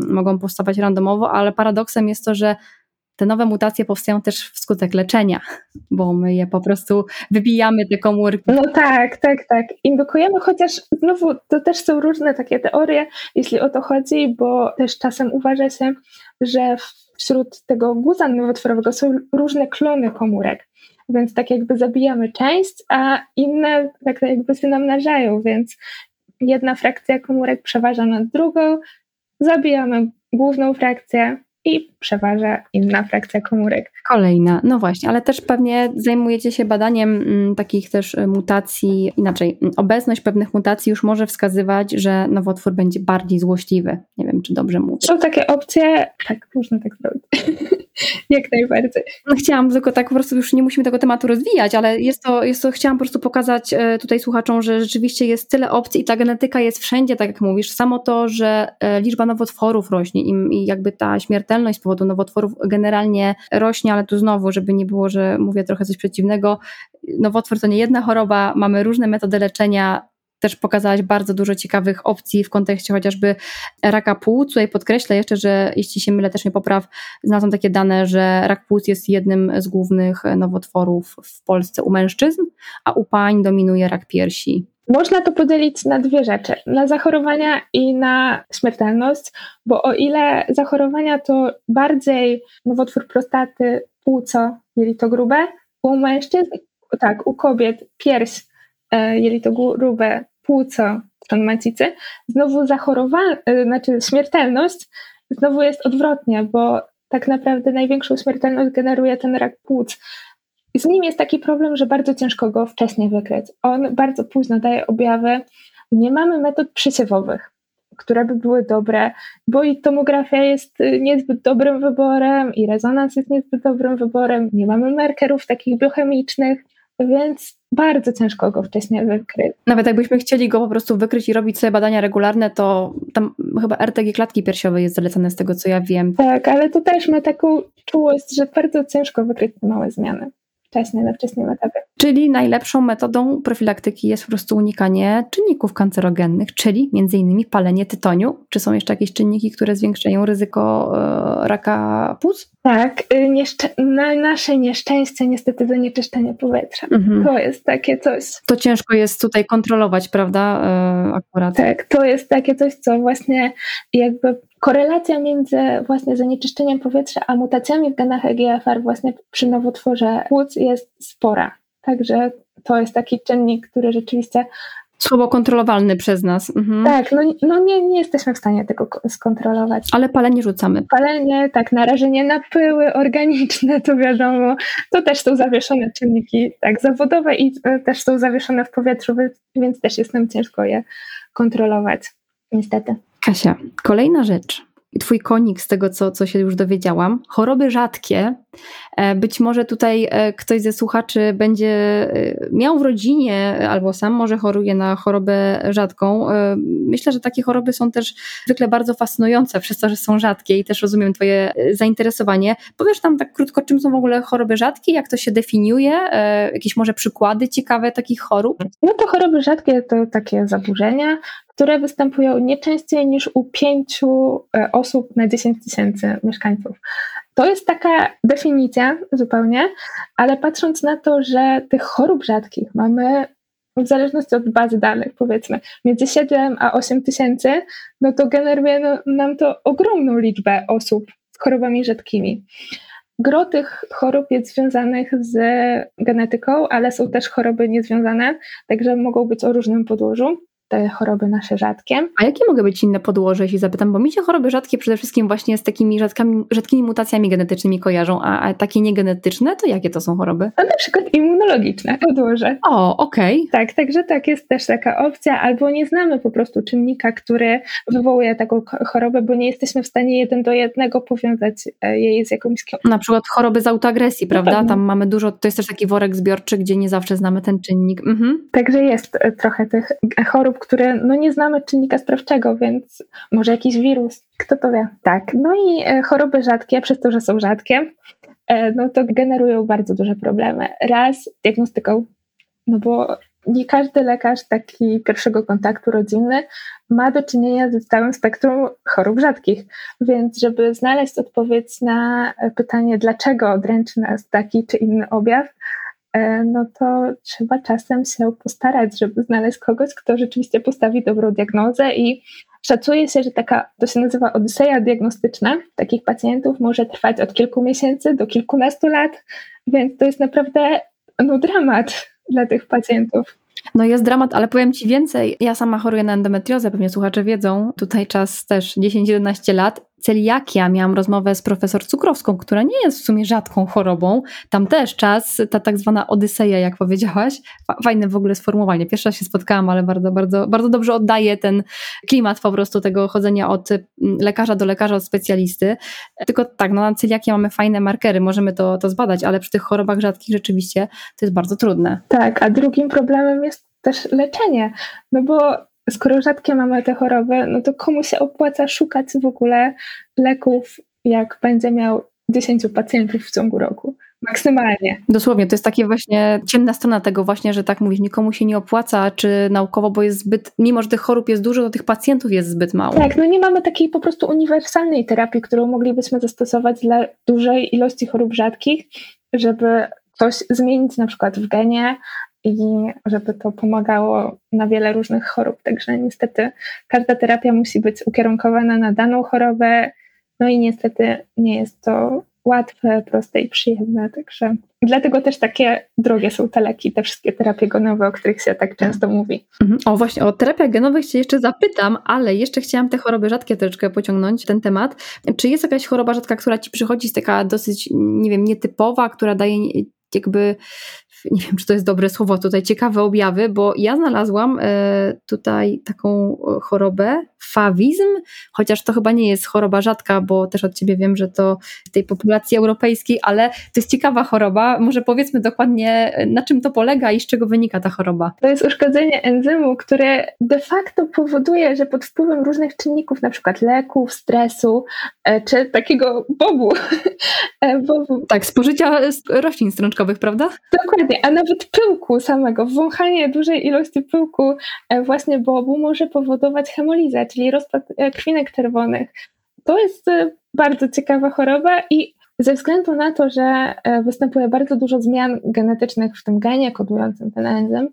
mogą powstawać randomowo, ale paradoksem jest to, że te nowe mutacje powstają też wskutek leczenia, <laughs> bo my je po prostu wybijamy te komórki. No tak, tak, tak. Indukujemy, chociaż znowu to też są różne takie teorie, jeśli o to chodzi, bo też czasem uważa się, że wśród tego guza nowotworowego są różne klony komórek. Więc tak jakby zabijamy część, a inne tak jakby się namnażają, więc jedna frakcja komórek przeważa nad drugą, zabijamy główną frakcję, i przeważa inna frakcja komórek. Kolejna, no właśnie, ale też pewnie zajmujecie się badaniem mm, takich też y, mutacji, inaczej, mm, obecność pewnych mutacji już może wskazywać, że nowotwór będzie bardziej złośliwy. Nie wiem, czy dobrze mówię. Są takie opcje, tak, można tak zrobić. <laughs> <laughs> Jak najbardziej. No chciałam tylko tak po prostu, już nie musimy tego tematu rozwijać, ale jest to, jest to chciałam po prostu pokazać e, tutaj słuchaczom, że rzeczywiście jest tyle opcji i ta genetyka jest wszędzie, tak jak mówisz. Samo to, że e, liczba nowotworów rośnie i jakby ta śmiertelność z powodu nowotworów generalnie rośnie, ale tu znowu, żeby nie było, że mówię trochę coś przeciwnego, nowotwór to nie jedna choroba, mamy różne metody leczenia, też pokazałaś bardzo dużo ciekawych opcji w kontekście chociażby raka płuc. Tutaj podkreślę jeszcze, że jeśli się mylę, też nie popraw, znalazłam takie dane, że rak płuc jest jednym z głównych nowotworów w Polsce u mężczyzn, a u pań dominuje rak piersi. Można to podzielić na dwie rzeczy: na zachorowania i na śmiertelność, bo o ile zachorowania to bardziej nowotwór prostaty, płuco, jelito grube, u mężczyzn, tak, u kobiet pierś, e, jelito grube, płuco, tron macicy, znowu zachorowanie, znaczy śmiertelność znowu jest odwrotnie, bo tak naprawdę największą śmiertelność generuje ten rak płuc. Z nim jest taki problem, że bardzo ciężko go wcześniej wykryć. On bardzo późno daje objawy. Nie mamy metod przysiewowych, które by były dobre, bo i tomografia jest niezbyt dobrym wyborem, i rezonans jest niezbyt dobrym wyborem. Nie mamy markerów takich biochemicznych, więc bardzo ciężko go wcześniej wykryć. Nawet jakbyśmy chcieli go po prostu wykryć i robić sobie badania regularne, to tam chyba RTG klatki piersiowej jest zalecane z tego, co ja wiem. Tak, ale to też ma taką czułość, że bardzo ciężko wykryć te małe zmiany wcześniej, na wczesnym etapie. Czyli najlepszą metodą profilaktyki jest po prostu unikanie czynników kancerogennych, czyli między innymi palenie tytoniu. Czy są jeszcze jakieś czynniki, które zwiększają ryzyko e, raka płuc? Tak, y, nieszczę- na nasze nieszczęście niestety zanieczyszczenie powietrza. Mhm. To jest takie coś. To ciężko jest tutaj kontrolować, prawda? E, akurat. Tak, to jest takie coś, co właśnie jakby korelacja między właśnie zanieczyszczeniem powietrza a mutacjami w genach EGFR właśnie przy nowotworze płuc jest spora. Także to jest taki czynnik, który rzeczywiście słabo kontrolowalny przez nas. Mhm. Tak, no, no nie, nie jesteśmy w stanie tego skontrolować. Ale palenie rzucamy. Palenie, tak, narażenie na pyły organiczne, to wiadomo, to też są zawieszone czynniki tak zawodowe i e, też są zawieszone w powietrzu, więc też jest nam ciężko je kontrolować, niestety. Kasia, kolejna rzecz twój konik z tego, co, co się już dowiedziałam. Choroby rzadkie. E, być może tutaj e, ktoś ze słuchaczy będzie e, miał w rodzinie albo sam może choruje na chorobę rzadką. Myślę, że takie choroby są też zwykle bardzo fascynujące przez to, że są rzadkie i też rozumiem twoje zainteresowanie. Powiesz tam tak krótko, czym są w ogóle choroby rzadkie, jak to się definiuje? Jakieś może przykłady ciekawe takich chorób? No to choroby rzadkie to takie zaburzenia, które występują nie częściej niż u pięciu e, osób na 10 tysięcy mieszkańców. To jest taka definicja zupełnie, ale patrząc na to, że tych chorób rzadkich mamy w zależności od bazy danych, powiedzmy, między 7 a 8 tysięcy, no to generuje no, nam to ogromną liczbę osób z chorobami rzadkimi. Gro tych chorób jest związanych z genetyką, ale są też choroby niezwiązane, także mogą być o różnym podłożu te choroby nasze rzadkie. A jakie mogą być inne podłoże, jeśli zapytam? Bo mi się choroby rzadkie przede wszystkim właśnie z takimi rzadkami, rzadkimi mutacjami genetycznymi kojarzą, a, a takie niegenetyczne to jakie to są choroby? A na przykład immunologiczne podłoże. O, okej. Okay. Tak, także tak, jest też taka opcja, albo nie znamy po prostu czynnika, który wywołuje taką chorobę, bo nie jesteśmy w stanie jeden do jednego powiązać e, jej z jakąś... Na przykład choroby z autoagresji, prawda? Tam mamy dużo, to jest też taki worek zbiorczy, gdzie nie zawsze znamy ten czynnik. Mhm. Także jest e, trochę tych chorób, które no nie znamy czynnika sprawczego, więc może jakiś wirus, kto to wie. Tak, no i e, choroby rzadkie, przez to, że są rzadkie, e, no to generują bardzo duże problemy. Raz diagnostyką, no bo nie każdy lekarz taki pierwszego kontaktu rodzinny ma do czynienia z całym spektrum chorób rzadkich. Więc, żeby znaleźć odpowiedź na pytanie, dlaczego dręczy nas taki czy inny objaw, E, no to trzeba czasem się postarać, żeby znaleźć kogoś, kto rzeczywiście postawi dobrą diagnozę i szacuje się, że taka, to się nazywa odyseja diagnostyczna, takich pacjentów może trwać od kilku miesięcy do kilkunastu lat, więc to jest naprawdę no, dramat dla tych pacjentów. No jest dramat, ale powiem Ci więcej. Ja sama choruję na endometriozę, pewnie słuchacze wiedzą. Tutaj czas też 10-11 lat celiakia. Miałam rozmowę z profesor Cukrowską, która nie jest w sumie rzadką chorobą. Tam też czas, ta tak zwana odyseja, jak powiedziałaś. Fajne w ogóle sformułowanie. Pierwsza się spotkałam, ale bardzo, bardzo, bardzo dobrze oddaje ten klimat po prostu tego chodzenia od mm, lekarza do lekarza, od specjalisty. Tylko tak, no na celiakię mamy fajne markery, możemy to, to zbadać, ale przy tych chorobach rzadkich rzeczywiście to jest bardzo trudne. Tak, a drugim problemem jest też leczenie, no bo skoro rzadkie mamy te choroby, no to komu się opłaca szukać w ogóle leków, jak będzie miał 10 pacjentów w ciągu roku? Maksymalnie. Dosłownie, to jest takie właśnie ciemna strona tego właśnie, że tak mówisz, nikomu się nie opłaca, czy naukowo, bo jest zbyt, mimo że tych chorób jest dużo, to tych pacjentów jest zbyt mało. Tak, no nie mamy takiej po prostu uniwersalnej terapii, którą moglibyśmy zastosować dla dużej ilości chorób rzadkich, żeby coś zmienić na przykład w genie, i żeby to pomagało na wiele różnych chorób. Także niestety każda terapia musi być ukierunkowana na daną chorobę, no i niestety nie jest to łatwe, proste i przyjemne. Także dlatego też takie drogie są te leki, te wszystkie terapie genowe, o których się tak często mówi. Mhm. O właśnie, o terapiach genowych się jeszcze zapytam, ale jeszcze chciałam te choroby rzadkie troszeczkę pociągnąć, ten temat. Czy jest jakaś choroba rzadka, która ci przychodzi, z taka dosyć, nie wiem, nietypowa, która daje jakby nie wiem, czy to jest dobre słowo tutaj, ciekawe objawy, bo ja znalazłam e, tutaj taką e, chorobę, fawizm, chociaż to chyba nie jest choroba rzadka, bo też od ciebie wiem, że to w tej populacji europejskiej, ale to jest ciekawa choroba. Może powiedzmy dokładnie, e, na czym to polega i z czego wynika ta choroba. To jest uszkodzenie enzymu, które de facto powoduje, że pod wpływem różnych czynników, na przykład leków, stresu, czy takiego bobu, <laughs> Bo, tak, spożycia roślin strączkowych, prawda? Dokładnie, a nawet pyłku samego, wąchanie dużej ilości pyłku właśnie bobu może powodować hemolizę, czyli rozpad krwinek czerwonych. To jest bardzo ciekawa choroba i ze względu na to, że występuje bardzo dużo zmian genetycznych w tym genie kodującym ten enzym,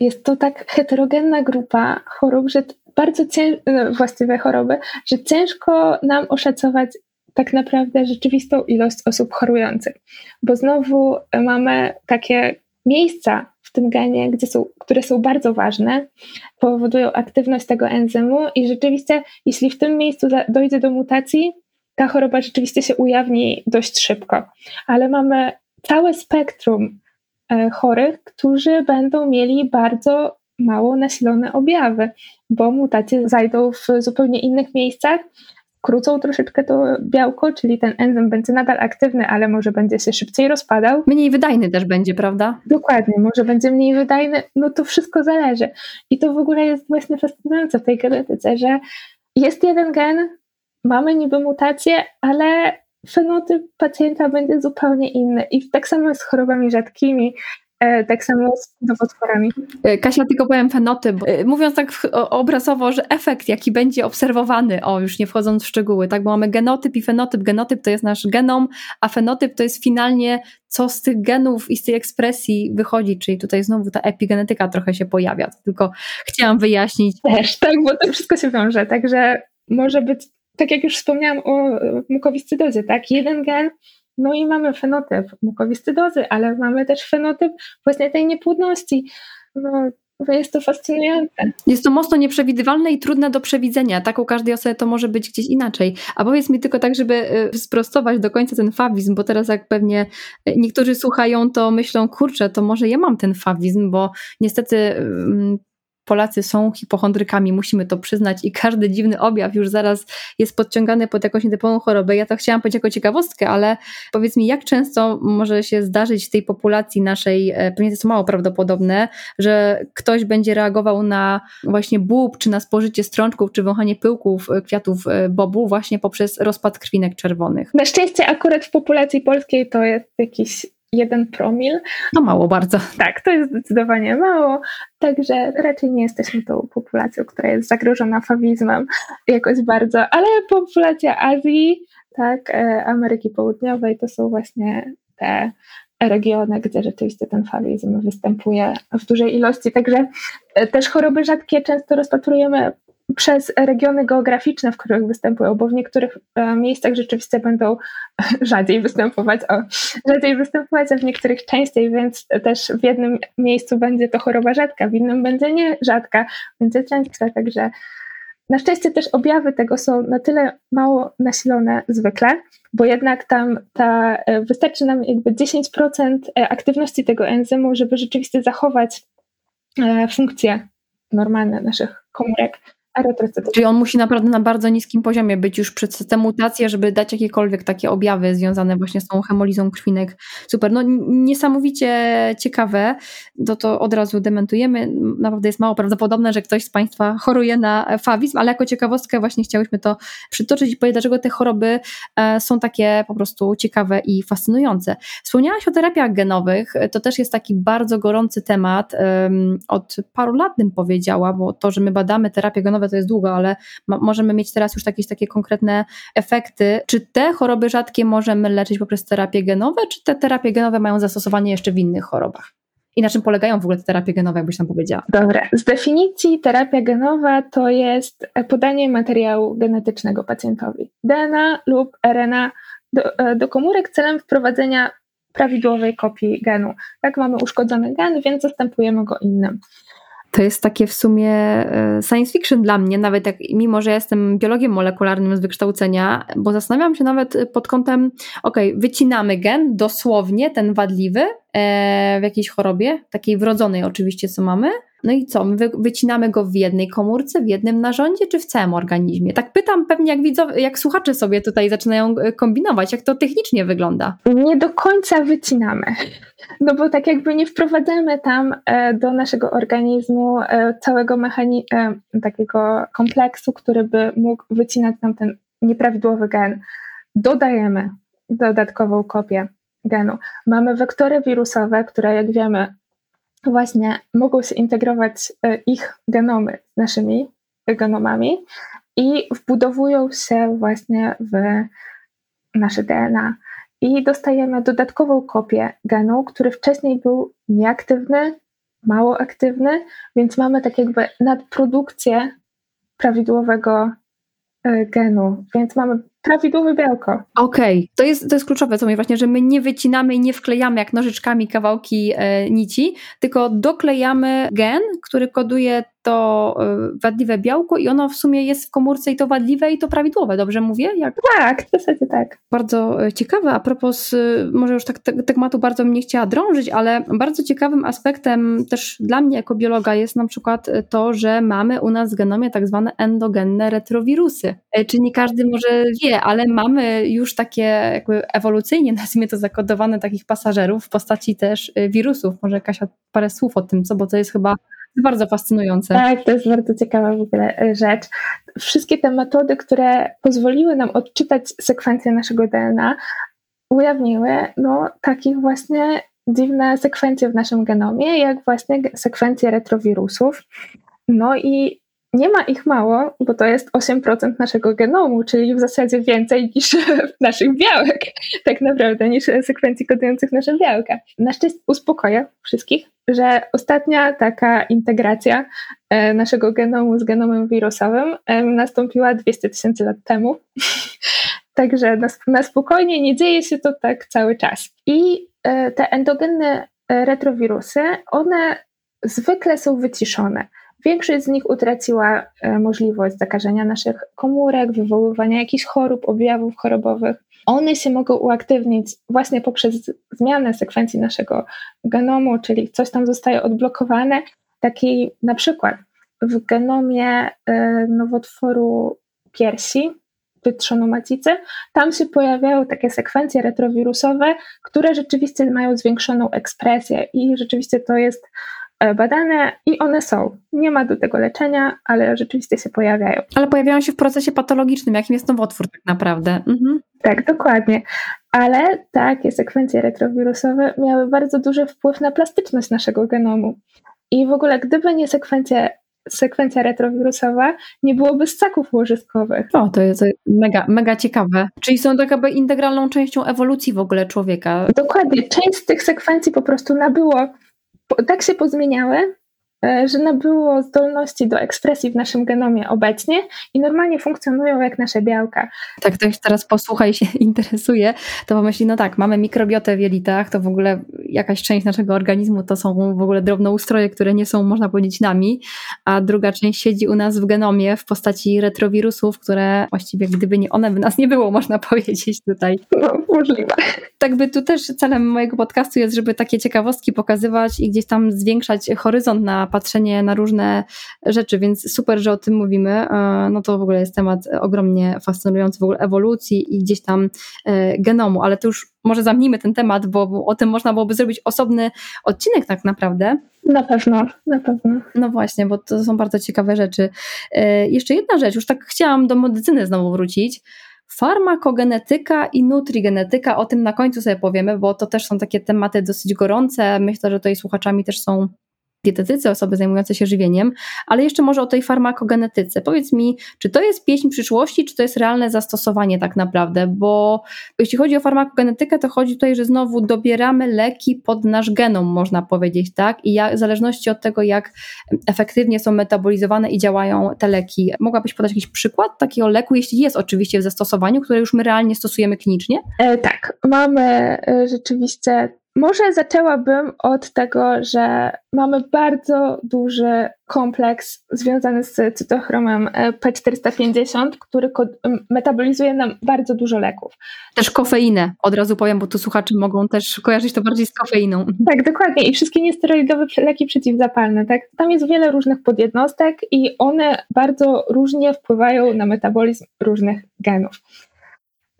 jest to tak heterogenna grupa chorób, że bardzo ciężko, no, właściwie choroby, że ciężko nam oszacować tak naprawdę rzeczywistą ilość osób chorujących, bo znowu mamy takie miejsca w tym genie, gdzie są, które są bardzo ważne, powodują aktywność tego enzymu i rzeczywiście, jeśli w tym miejscu dojdzie do mutacji, ta choroba rzeczywiście się ujawni dość szybko. Ale mamy całe spektrum E, chorych, którzy będą mieli bardzo mało nasilone objawy, bo mutacje zajdą w zupełnie innych miejscach, krócą troszeczkę to białko, czyli ten enzym będzie nadal aktywny, ale może będzie się szybciej rozpadał. Mniej wydajny też będzie, prawda? Dokładnie, może będzie mniej wydajny, no to wszystko zależy. I to w ogóle jest właśnie fascynujące w tej genetyce, że jest jeden gen, mamy niby mutację, ale fenotyp pacjenta będzie zupełnie inny. I tak samo jest z chorobami rzadkimi. E, tak samo z nowotworami. E, Kasia, tylko powiem fenotyp. E, mówiąc tak obrazowo, że efekt, jaki będzie obserwowany, o już nie wchodząc w szczegóły, tak, bo mamy genotyp i fenotyp. Genotyp to jest nasz genom, a fenotyp to jest finalnie, co z tych genów i z tej ekspresji wychodzi, czyli tutaj znowu ta epigenetyka trochę się pojawia. Tylko chciałam wyjaśnić. Też, tak, bo to wszystko się wiąże, także może być tak jak już wspomniałam o mukowiscydozie, tak? Jeden gen, no i mamy fenotyp mukowiscydozy, ale mamy też fenotyp właśnie tej niepłodności. No, jest to fascynujące. Jest to mocno nieprzewidywalne i trudne do przewidzenia. Tak u każdej osoby to może być gdzieś inaczej. A powiedz mi tylko tak, żeby y, sprostować do końca ten fawizm, bo teraz jak pewnie y, niektórzy słuchają, to myślą, kurczę, to może ja mam ten fawizm, bo niestety mm, Polacy są hipochondrykami, musimy to przyznać i każdy dziwny objaw już zaraz jest podciągany pod jakąś nietypową chorobę. Ja to chciałam powiedzieć jako ciekawostkę, ale powiedz mi, jak często może się zdarzyć w tej populacji naszej, e, pewnie to jest mało prawdopodobne, że ktoś będzie reagował na właśnie bób, czy na spożycie strączków, czy wąchanie pyłków e, kwiatów e, bobu właśnie poprzez rozpad krwinek czerwonych. Na szczęście akurat w populacji polskiej to jest jakiś jeden promil. To mało bardzo. Tak, to jest zdecydowanie mało, także raczej nie jesteśmy tą populacją, która jest zagrożona fawizmem jakoś bardzo, ale populacja Azji, tak, e, Ameryki Południowej to są właśnie te regiony, gdzie rzeczywiście ten fawizm występuje w dużej ilości. Także e, też choroby rzadkie często rozpatrujemy przez regiony geograficzne, w których występują, bo w niektórych e, miejscach rzeczywiście będą <laughs> rzadziej występować, o, rzadziej występować, a w niektórych częściej, więc też w jednym miejscu będzie to choroba rzadka, w innym będzie nie rzadka, będzie częstsza, także na szczęście też objawy tego są na tyle mało nasilone zwykle, bo jednak tam ta, e, wystarczy nam jakby 10% e, aktywności tego enzymu, żeby rzeczywiście zachować funkcje normalne naszych komórek Czyli on musi naprawdę na bardzo niskim poziomie być już przez tę mutację, żeby dać jakiekolwiek takie objawy związane właśnie z tą hemolizą krwinek. Super, no niesamowicie ciekawe, to to od razu dementujemy. Naprawdę jest mało prawdopodobne, że ktoś z Państwa choruje na fawizm, ale jako ciekawostkę właśnie chciałyśmy to przytoczyć i powiedzieć, dlaczego te choroby e, są takie po prostu ciekawe i fascynujące. Wspomniałaś o terapiach genowych, to też jest taki bardzo gorący temat. Od paru lat bym powiedziała, bo to, że my badamy terapie genowe, to jest długo, ale możemy mieć teraz już jakieś takie konkretne efekty. Czy te choroby rzadkie możemy leczyć poprzez terapie genowe, czy te terapie genowe mają zastosowanie jeszcze w innych chorobach? I na czym polegają w ogóle te terapie genowe, jakbyś tam powiedziała? Dobra. Z definicji terapia genowa to jest podanie materiału genetycznego pacjentowi. DNA lub RNA do, e, do komórek celem wprowadzenia prawidłowej kopii genu. Tak mamy uszkodzony gen, więc zastępujemy go innym to jest takie w sumie e, science fiction dla mnie, nawet jak, mimo że jestem biologiem molekularnym z wykształcenia, bo zastanawiam się nawet pod kątem, ok, wycinamy gen, dosłownie ten wadliwy e, w jakiejś chorobie, takiej wrodzonej oczywiście, co mamy, no i co, my wycinamy go w jednej komórce, w jednym narządzie, czy w całym organizmie? Tak pytam pewnie, jak widzowie, jak słuchacze sobie tutaj zaczynają e, kombinować, jak to technicznie wygląda. Nie do końca wycinamy. No bo tak jakby nie wprowadzamy tam e, do naszego organizmu e, całego takiego kompleksu, który by mógł wycinać nam ten nieprawidłowy gen. Dodajemy dodatkową kopię genu. Mamy wektory wirusowe, które jak wiemy właśnie mogą się integrować e, ich genomy z naszymi genomami i wbudowują się właśnie w nasze DNA. I dostajemy dodatkową kopię genu, który wcześniej był nieaktywny, mało aktywny, więc mamy tak jakby nadprodukcję prawidłowego e, genu, więc mamy prawidłowe białko. Okej, okay. to, jest, to jest kluczowe, co mówię właśnie, że my nie wycinamy i nie wklejamy jak nożyczkami kawałki e, nici, tylko doklejamy gen, który koduje to e, wadliwe białko i ono w sumie jest w komórce i to wadliwe i to prawidłowe, dobrze mówię? Jak? Tak, w zasadzie tak. Bardzo e, ciekawe, a propos, e, może już tak te, tematu bardzo mnie chciała drążyć, ale bardzo ciekawym aspektem też dla mnie jako biologa jest na przykład to, że mamy u nas w genomie tak zwane endogenne retrowirusy. Czy nie każdy może wie, ale mamy już takie jakby ewolucyjnie, <laughs> nazwijmy to zakodowane takich pasażerów w postaci też wirusów. Może Kasia parę słów o tym, co, bo to jest chyba bardzo fascynujące. Tak, to jest bardzo ciekawa w ogóle e, rzecz. Wszystkie te metody, które pozwoliły nam odczytać sekwencję naszego DNA, ujawniły no, takich właśnie dziwne sekwencje w naszym genomie, jak właśnie sekwencje retrowirusów. No i nie ma ich mało, bo to jest 8% naszego genomu, czyli w zasadzie więcej niż naszych białek, tak naprawdę, niż sekwencji kodujących nasze białka. Na szczęście uspokoję wszystkich, że ostatnia taka integracja e, naszego genomu z genomem wirusowym e, nastąpiła 200 tysięcy lat temu. <laughs> Także na, na spokojnie nie dzieje się to tak cały czas. I e, te endogenne retrowirusy, one zwykle są wyciszone. Większość z nich utraciła e, możliwość zakażenia naszych komórek, wywoływania jakichś chorób, objawów chorobowych. One się mogą uaktywnić właśnie poprzez zmianę sekwencji naszego genomu, czyli coś tam zostaje odblokowane. Taki na przykład w genomie e, nowotworu piersi, wytrzonomacicy, tam się pojawiają takie sekwencje retrowirusowe, które rzeczywiście mają zwiększoną ekspresję i rzeczywiście to jest badane i one są. Nie ma do tego leczenia, ale rzeczywiście się pojawiają. Ale pojawiają się w procesie patologicznym, jakim jest nowotwór tak naprawdę. Mhm. Tak, dokładnie. Ale takie sekwencje retrowirusowe miały bardzo duży wpływ na plastyczność naszego genomu. I w ogóle, gdyby nie sekwencje sekwencja retrowirusowa, nie byłoby ssaków łożyskowych. O, to jest mega, mega ciekawe. Czyli są tak jakby integralną częścią ewolucji w ogóle człowieka. Dokładnie. Część z tych sekwencji po prostu nabyło tak się pozmieniały, że nabyło zdolności do ekspresji w naszym genomie obecnie i normalnie funkcjonują jak nasze białka. Tak, ktoś teraz posłucha i się <laughs> interesuje, to pomyśli, no tak, mamy mikrobiotę w jelitach, to w ogóle jakaś część naszego organizmu to są w ogóle drobnoustroje, które nie są, można powiedzieć, nami, a druga część siedzi u nas w genomie w postaci retrowirusów, które właściwie gdyby nie one, by nas nie było, <laughs> można powiedzieć tutaj. No, możliwe. Tak by tu też celem mojego podcastu jest, żeby takie ciekawostki pokazywać i gdzieś tam zwiększać horyzont na patrzenie na różne rzeczy, więc super, że o tym mówimy. E, no to w ogóle jest temat ogromnie fascynujący w ogóle ewolucji i gdzieś tam e, genomu, ale to już może zamknijmy ten temat, bo o tym można byłoby zrobić osobny odcinek tak naprawdę. Na pewno, na pewno. No właśnie, bo to są bardzo ciekawe rzeczy. E, jeszcze jedna rzecz, już tak chciałam do medycyny znowu wrócić. Farmakogenetyka i nutrigenetyka, o tym na końcu sobie powiemy, bo to też są takie tematy dosyć gorące. Myślę, że tutaj słuchaczami też są dietetycy, osoby zajmujące się żywieniem, ale jeszcze może o tej farmakogenetyce. Powiedz mi, czy to jest pieśń przyszłości, czy to jest realne zastosowanie tak naprawdę? Bo jeśli chodzi o farmakogenetykę, to chodzi tutaj, że znowu dobieramy leki pod nasz genom, można powiedzieć, tak? I w zależności od tego, jak efektywnie są metabolizowane i działają te leki, mogłabyś podać jakiś przykład takiego leku, jeśli jest oczywiście w zastosowaniu, które już my realnie stosujemy klinicznie? E, tak, mamy e, rzeczywiście może zaczęłabym od tego, że mamy bardzo duży kompleks związany z cytochromem e, P450, który metabolizuje nam bardzo dużo leków. Też kofeinę, od razu powiem, bo tu słuchacze mogą też kojarzyć to bardziej z kofeiną. Tak, dokładnie. I wszystkie niesteroidowe leki przeciwzapalne. Tak? Tam jest wiele różnych podjednostek i one bardzo różnie wpływają na metabolizm różnych genów.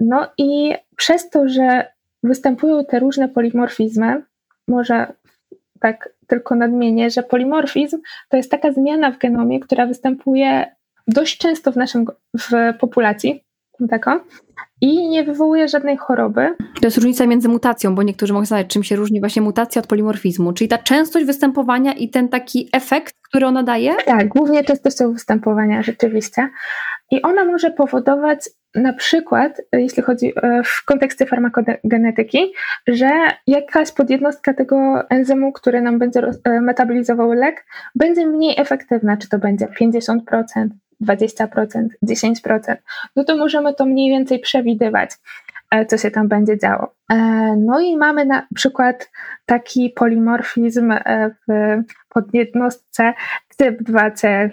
No i przez to, że występują te różne polimorfizmy. Może tak tylko nadmienię, że polimorfizm to jest taka zmiana w genomie, która występuje dość często w naszym w populacji taką i nie wywołuje żadnej choroby. To jest różnica między mutacją, bo niektórzy mogą zadać, czym się różni właśnie mutacja od polimorfizmu, czyli ta częstość występowania i ten taki efekt, który ona daje? Tak, głównie częstością występowania rzeczywiście. I ona może powodować na przykład, jeśli chodzi e, w kontekście farmakogenetyki, że jakaś podjednostka tego enzymu, który nam będzie e, metabolizował lek, będzie mniej efektywna, czy to będzie 50%, 20%, 10%, no to możemy to mniej więcej przewidywać, e, co się tam będzie działo. No i mamy na przykład taki polimorfizm w podjednostce typ 2C9,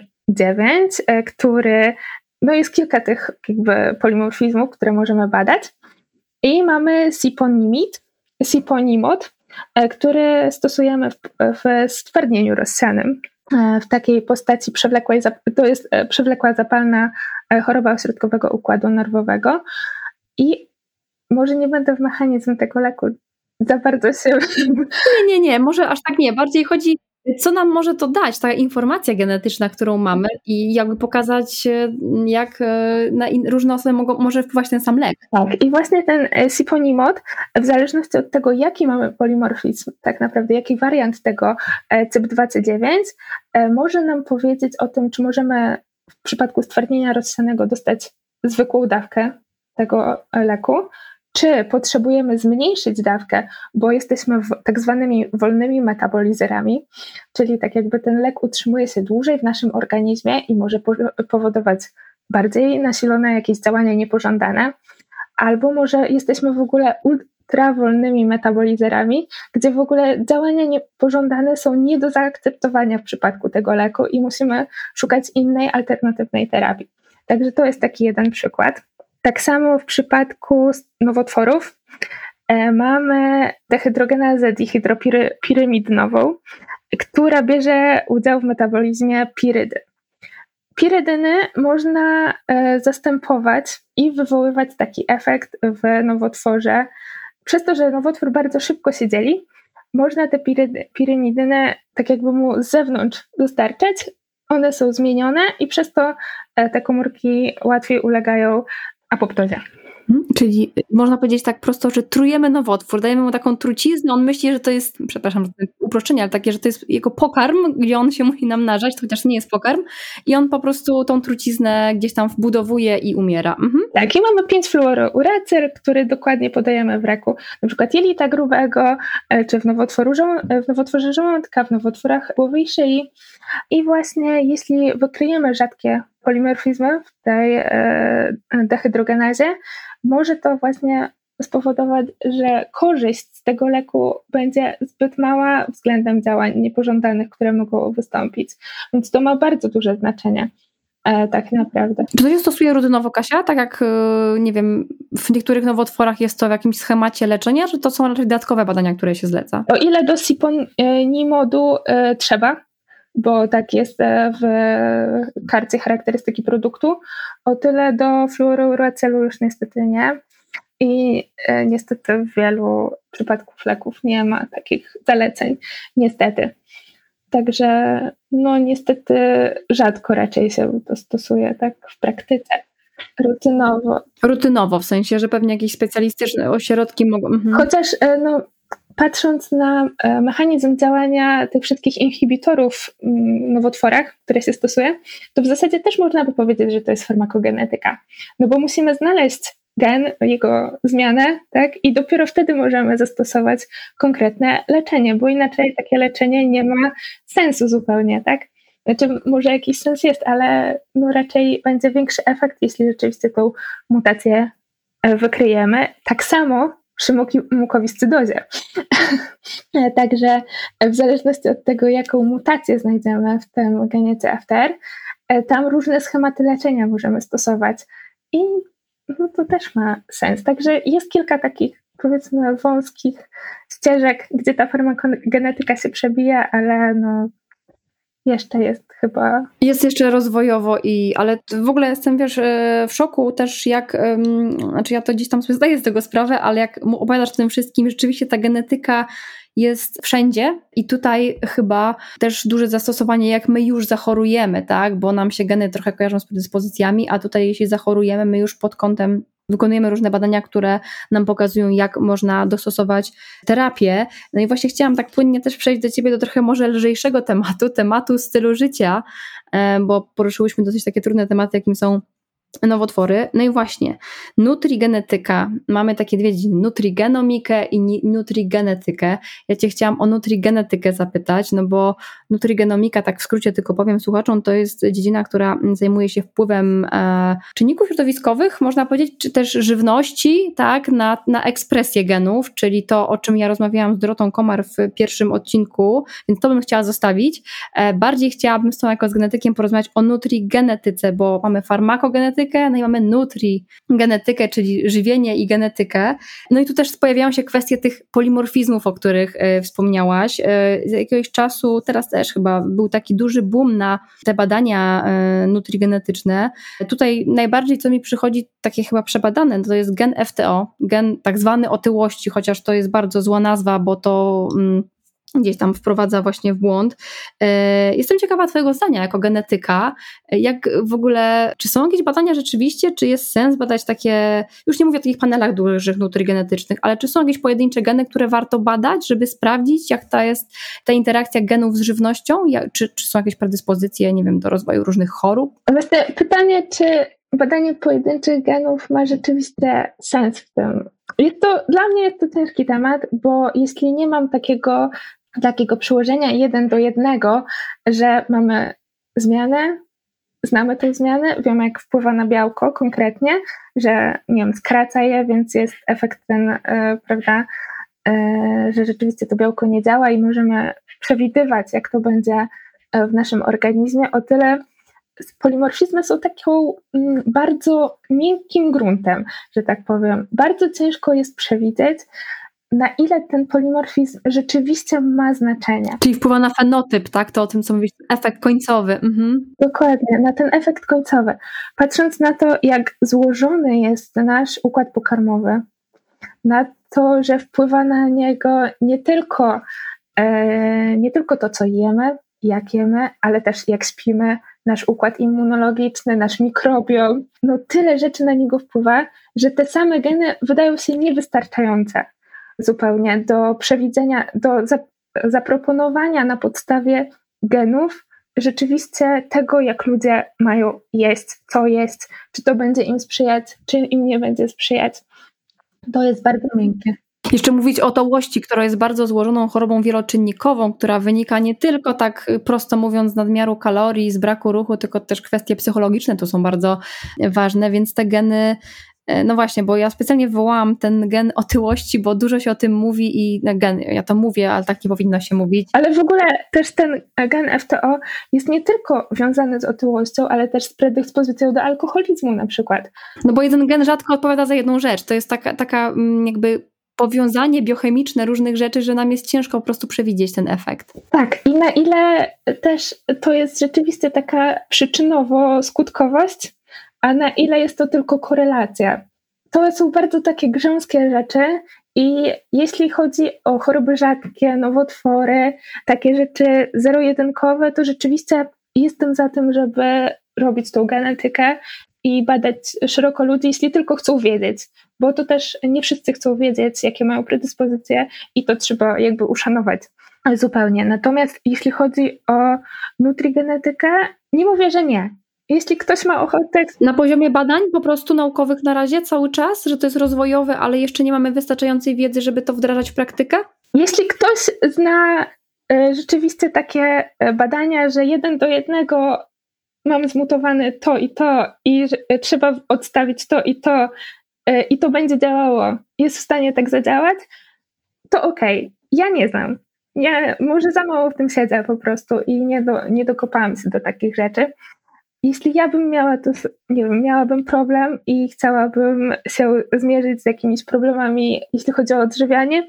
który no jest kilka tych jakby polimorfizmów, które możemy badać. I mamy siponimid, siponimod, e, który stosujemy w, w stwardnieniu rozsianym e, w takiej postaci przewlekłej, to jest e, przewlekła zapalna choroba ośrodkowego układu nerwowego i może nie będę w mechanizm tego leku za bardzo się... Nie, nie, nie, może aż tak nie, bardziej chodzi co nam może to dać, ta informacja genetyczna, którą mamy i jakby pokazać, e, jak e, na różne osoby mogą, może wpływać ten sam lek. Tak, i właśnie ten e, siponimod, w zależności od tego, jaki mamy polimorfizm, tak naprawdę, jaki wariant tego CYP2C9, może nam powiedzieć o tym, czy możemy w przypadku stwardnienia rozsianego dostać zwykłą dawkę tego leku, czy potrzebujemy zmniejszyć dawkę, bo jesteśmy tak zwanymi wolnymi metabolizerami, czyli tak jakby ten lek utrzymuje się dłużej w naszym organizmie i może powodować bardziej nasilone jakieś działania niepożądane, albo może jesteśmy w ogóle ultrawolnymi metabolizerami, gdzie w ogóle działania niepożądane są nie do zaakceptowania w przypadku tego leku i musimy szukać innej, alternatywnej terapii. Także to jest taki jeden przykład. Tak samo w przypadku nowotworów e, mamy dehydrogenazę dihydropirymidnową, która bierze udział w metabolizmie pirydy. Pirydyny można e, zastępować i wywoływać taki efekt w nowotworze. Przez to, że nowotwór bardzo szybko się dzieli, można te pirymidyny tak jakby mu z zewnątrz dostarczać. One są zmienione i przez to e, te komórki łatwiej ulegają apoptosa. Czyli można powiedzieć tak prosto, że trujemy nowotwór, dajemy mu taką truciznę, on myśli, że to jest, przepraszam, uproszczenie, ale takie, że to jest jego pokarm, gdzie on się musi namnażać, chociaż nie jest pokarm i on po prostu tą truciznę gdzieś tam wbudowuje i umiera. Mhm. Tak, i mamy 5 fluorouracyl, który dokładnie podajemy w reku, na przykład jelita grubego, e, czy w, nowotworu, e, w nowotworze żołądka, w nowotworach głowy i szyi. I właśnie jeśli wykryjemy rzadkie polimorfizmy w tej e, dehydrogenazie, może to właśnie spowodować, że korzyść z tego leku będzie zbyt mała względem działań niepożądanych, które mogą wystąpić. Więc to ma bardzo duże znaczenie. E, tak naprawdę. Czy to się stosuje rutynowo, Kasia? Tak jak, e, nie wiem, w niektórych nowotworach jest to w jakimś schemacie leczenia, czy to są raczej dodatkowe badania, które się zleca? O ile do siponimodu e, trzeba, bo tak jest e, w karcie charakterystyki produktu. O tyle do fluorouracelu już niestety nie. I e, niestety w wielu przypadków leków nie ma takich zaleceń, niestety. Także no niestety rzadko raczej się to stosuje tak w praktyce. Rutynowo. Rutynowo, w sensie, że pewnie jakieś specjalistyczne ośrodki mogą. Mhm. Chociaż e, no, patrząc na e, mechanizm działania tych wszystkich inhibitorów w mm, nowotworach, które się stosuje, to w zasadzie też można by powiedzieć, że to jest farmakogenetyka. No bo musimy znaleźć gen, jego zmianę, tak? I dopiero wtedy możemy zastosować konkretne leczenie, bo inaczej takie leczenie nie ma sensu zupełnie, tak? Znaczy, może jakiś sens jest, ale no raczej będzie większy efekt, jeśli rzeczywiście tą mutację e, wykryjemy. Tak samo przy mukowiscydozie. <laughs> Także w zależności od tego, jaką mutację znajdziemy w tym genie CFTR, e, tam różne schematy leczenia możemy stosować i no, to też ma sens. Także jest kilka takich powiedzmy wąskich ścieżek, gdzie ta farmakogenetyka się przebija, ale no, jeszcze jest chyba. Jest jeszcze rozwojowo i, ale w ogóle jestem, wiesz, e, w szoku też jak, znaczy ja to gdzieś tam sobie zdaję z tego sprawę, ale jak opowiadasz o tym wszystkim, rzeczywiście ta genetyka jest wszędzie i tutaj chyba też duże zastosowanie, jak my już zachorujemy, tak, bo nam się geny trochę kojarzą z predyspozycjami, a tutaj jeśli zachorujemy, my już pod kątem Wykonujemy różne badania, które nam pokazują, jak można dostosować terapię. No i właśnie chciałam tak płynnie też przejść do Ciebie do trochę może lżejszego tematu, tematu stylu życia, e, bo poruszyłyśmy dosyć takie trudne tematy, jakim są nowotwory. No i właśnie, nutrigenetyka. Mamy takie dwie dziedziny, nutrigenomikę i nutrigenetykę. Ja Cię chciałam o nutrigenetykę zapytać, no bo nutrigenomika, tak w skrócie tylko powiem słuchaczom, to jest dziedzina, która zajmuje się wpływem e, czynników środowiskowych, można powiedzieć, czy też żywności, tak, na, na ekspresję genów, czyli to, o czym ja rozmawiałam z Dorotą Komar w pierwszym odcinku, więc to bym chciała zostawić. E, bardziej chciałabym z tą jako z genetykiem porozmawiać o nutrigenetyce, bo mamy farmakogenetykę, genetykę, no i mamy nutri genetykę, czyli żywienie i genetykę. No i tu też pojawiają się kwestie tych polimorfizmów, o których e, wspomniałaś. E, z jakiegoś czasu, teraz też chyba był taki duży boom na te badania e, nutrigenetyczne. Tutaj najbardziej, co mi przychodzi, takie chyba przebadane, to jest gen FTO, gen tak zwany otyłości, chociaż to jest bardzo zła nazwa, bo to mm, gdzieś tam wprowadza właśnie w błąd. E, jestem ciekawa Twojego zdania jako genetyka. Jak w ogóle, czy są jakieś badania rzeczywiście, czy jest sens badać takie, już nie mówię o takich panelach dużych genetycznych, ale czy są jakieś pojedyncze geny, które warto badać, żeby sprawdzić, jak ta jest ta interakcja genów z żywnością? Czy, czy są jakieś predyspozycje, nie wiem, do rozwoju różnych chorób? Właśnie pytanie, czy badanie pojedynczych genów ma rzeczywiście sens w tym. Jest to, dla mnie jest to ciężki temat, bo jeśli nie mam takiego takiego przyłożenia jeden do jednego, że mamy zmianę, znamy tę zmianę, wiemy jak wpływa na białko konkretnie, że nie wiem, skraca je, więc jest efekt ten, yy, prawda, yy, że rzeczywiście to białko nie działa i możemy przewidywać, jak to będzie e, w naszym organizmie. O tyle polimorfizmy są taką mm, bardzo miękkim gruntem, że tak powiem. Bardzo ciężko jest przewidzieć, na ile ten polimorfizm rzeczywiście ma znaczenie. Czyli wpływa na fenotyp, tak? To o tym, co mówisz, efekt końcowy. Mhm. Dokładnie, na ten efekt końcowy. Patrząc na to, jak złożony jest nasz układ pokarmowy, na to, że wpływa na niego nie tylko, e, nie tylko to, co jemy, jak jemy, ale też jak śpimy, nasz układ immunologiczny, nasz mikrobiom. No tyle rzeczy na niego wpływa, że te same geny wydają się niewystarczające zupełnie do przewidzenia, do zaproponowania na podstawie genów rzeczywiście tego, jak ludzie mają jeść, co jest, czy to będzie im sprzyjać, czy im nie będzie sprzyjać. To jest bardzo miękkie. Jeszcze mówić o tołości, która jest bardzo złożoną chorobą wieloczynnikową, która wynika nie tylko tak prosto mówiąc z nadmiaru kalorii, z braku ruchu, tylko też kwestie psychologiczne tu są bardzo ważne, więc te geny E, no właśnie, bo ja specjalnie wywołałam ten gen otyłości, bo dużo się o tym mówi i gen, ja to mówię, ale tak nie powinno się mówić. Ale w ogóle też ten gen FTO jest nie tylko wiązany z otyłością, ale też z predyspozycją do alkoholizmu na przykład. No bo jeden gen rzadko odpowiada za jedną rzecz. To jest taka, taka mm, jakby powiązanie biochemiczne różnych rzeczy, że nam jest ciężko po prostu przewidzieć ten efekt. Tak, i na ile też to jest rzeczywiście taka przyczynowo-skutkowość, a na ile jest to tylko korelacja. To są bardzo takie grząskie rzeczy i jeśli chodzi o choroby rzadkie, nowotwory, takie rzeczy zero-jedynkowe, to rzeczywiście jestem za tym, żeby robić tą genetykę i badać szeroko ludzi, jeśli tylko chcą wiedzieć, bo to też nie wszyscy chcą wiedzieć, jakie mają predyspozycje i to trzeba jakby uszanować zupełnie. Natomiast jeśli chodzi o nutrigenetykę, nie mówię, że nie. Jeśli ktoś ma ochotę. Na poziomie badań po prostu naukowych na razie cały czas, że to jest rozwojowe, ale jeszcze nie mamy wystarczającej wiedzy, żeby to wdrażać w praktykę? Jeśli ktoś zna e, rzeczywiście takie e, badania, że jeden do jednego mam zmutowane to i to i e, trzeba odstawić to i to i to będzie działało, jest w stanie tak zadziałać, to okej. Okay. Ja nie znam. Ja może za mało w tym siedzę po prostu i nie, do, nie dokopałam się do takich rzeczy. Jeśli ja bym miała to, nie wiem, miałabym problem i chciałabym się zmierzyć z jakimiś problemami, jeśli chodzi o odżywianie,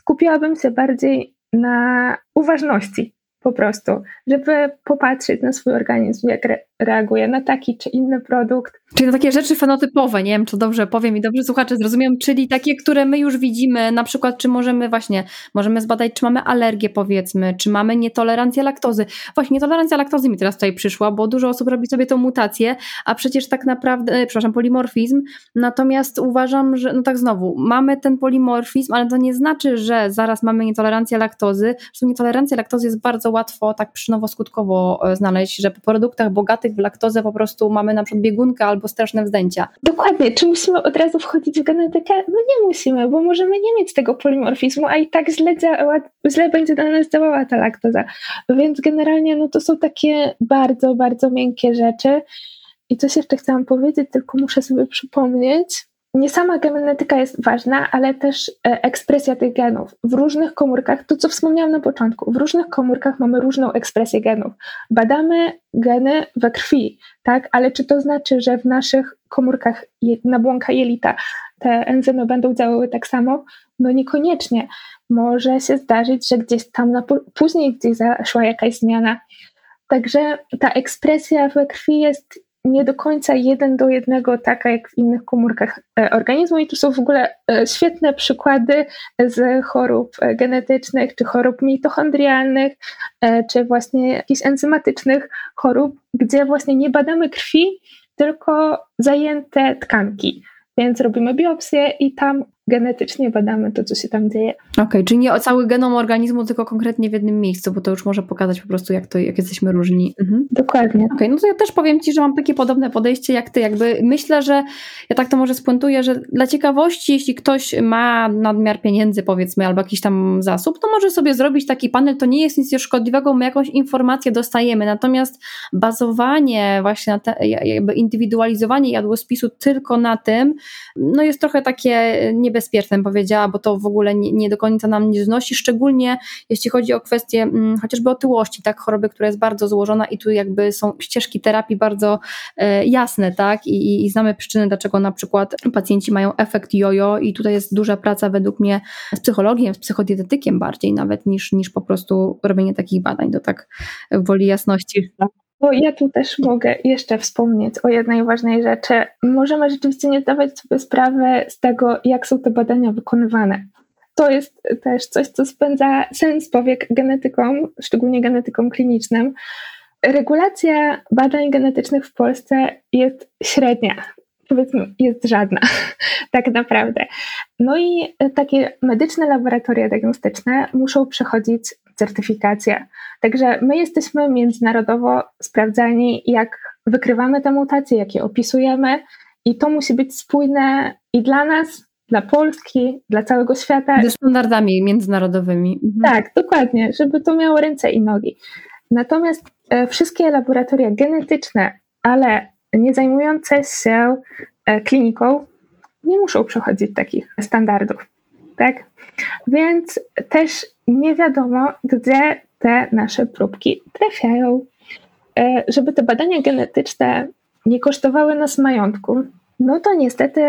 skupiłabym się bardziej na uważności. Po prostu, żeby popatrzeć na swój organizm, jak reaguje na taki czy inny produkt. Czyli na takie rzeczy fenotypowe, nie wiem, czy dobrze powiem i dobrze słuchacze zrozumiem, czyli takie, które my już widzimy, na przykład, czy możemy właśnie, możemy zbadać, czy mamy alergię, powiedzmy, czy mamy nietolerancję laktozy. Właśnie nietolerancja laktozy mi teraz tutaj przyszła, bo dużo osób robi sobie tą mutację, a przecież tak naprawdę, e, przepraszam, polimorfizm, natomiast uważam, że, no tak znowu, mamy ten polimorfizm, ale to nie znaczy, że zaraz mamy nietolerancję laktozy, że nietolerancja laktozy jest bardzo łatwo tak przyczynowo-skutkowo e, znaleźć, że po produktach bogatych w laktozę po prostu mamy na przykład biegunkę albo straszne wzdęcia. Dokładnie. Czy musimy od razu wchodzić w genetykę? No nie musimy, bo możemy nie mieć tego polimorfizmu, a i tak źle, działa, źle będzie na nas działała ta laktoza. Więc generalnie no to są takie bardzo, bardzo miękkie rzeczy. I coś jeszcze chciałam powiedzieć, tylko muszę sobie przypomnieć nie sama genetyka jest ważna, ale też e, ekspresja tych genów. W różnych komórkach, to co wspomniałam na początku, w różnych komórkach mamy różną ekspresję genów. Badamy geny we krwi, tak? Ale czy to znaczy, że w naszych komórkach nabłonka jelita te enzymy będą działały tak samo? No niekoniecznie. Może się zdarzyć, że gdzieś tam na, później gdzieś zaszła jakaś zmiana. Także ta ekspresja we krwi jest nie do końca jeden do jednego taka jak w innych komórkach e, organizmu i tu są w ogóle e, świetne przykłady z chorób e, genetycznych, czy chorób mitochondrialnych, czy właśnie jakichś enzymatycznych chorób, gdzie właśnie nie badamy krwi, tylko zajęte tkanki. Więc robimy biopsję i tam genetycznie badamy to, co się tam dzieje. Okej, okay, czyli nie o cały genom organizmu, tylko konkretnie w jednym miejscu, bo to już może pokazać po prostu, jak, to, jak jesteśmy różni. Mhm. Dokładnie. Okej, okay, no to ja też powiem Ci, że mam takie podobne podejście jak Ty. Jakby myślę, że ja tak to może spuentuję, że dla ciekawości, jeśli ktoś ma nadmiar pieniędzy, powiedzmy, albo jakiś tam zasób, to może sobie zrobić taki panel. To nie jest nic szkodliwego, my jakąś informację dostajemy. Natomiast bazowanie właśnie na te, jakby indywidualizowanie jadłospisu tylko na tym, no jest trochę takie nie niebezpieczne, powiedziała, bo to w ogóle nie, nie do końca nam nie znosi, szczególnie jeśli chodzi o kwestię mm, chociażby otyłości, tak, choroby, która jest bardzo złożona i tu jakby są ścieżki terapii bardzo e, jasne, tak, I, i znamy przyczyny, dlaczego na przykład pacjenci mają efekt jojo i tutaj jest duża praca według mnie z psychologiem, z psychodietetykiem bardziej nawet niż, niż po prostu robienie takich badań, to tak woli jasności. Bo ja tu też mogę jeszcze wspomnieć o jednej ważnej rzeczy. Możemy rzeczywiście nie zdawać sobie sprawy z tego, jak są te badania wykonywane. To jest też coś, co spędza sens powiek genetykom, szczególnie genetykom klinicznym. Regulacja badań genetycznych w Polsce jest średnia, powiedzmy, jest żadna, <laughs> tak naprawdę. No i takie medyczne laboratoria diagnostyczne muszą przechodzić certyfikację. Także my jesteśmy międzynarodowo sprawdzani, jak wykrywamy te mutacje, jak je opisujemy, i to musi być spójne i dla nas, dla Polski, dla całego świata. Ze standardami międzynarodowymi. Mhm. Tak, dokładnie, żeby to miało ręce i nogi. Natomiast e, wszystkie laboratoria genetyczne, ale nie zajmujące się e, kliniką, nie muszą przechodzić takich standardów. Tak? Więc też nie wiadomo, gdzie te nasze próbki trafiają. E, żeby te badania genetyczne nie kosztowały nas majątku, no to niestety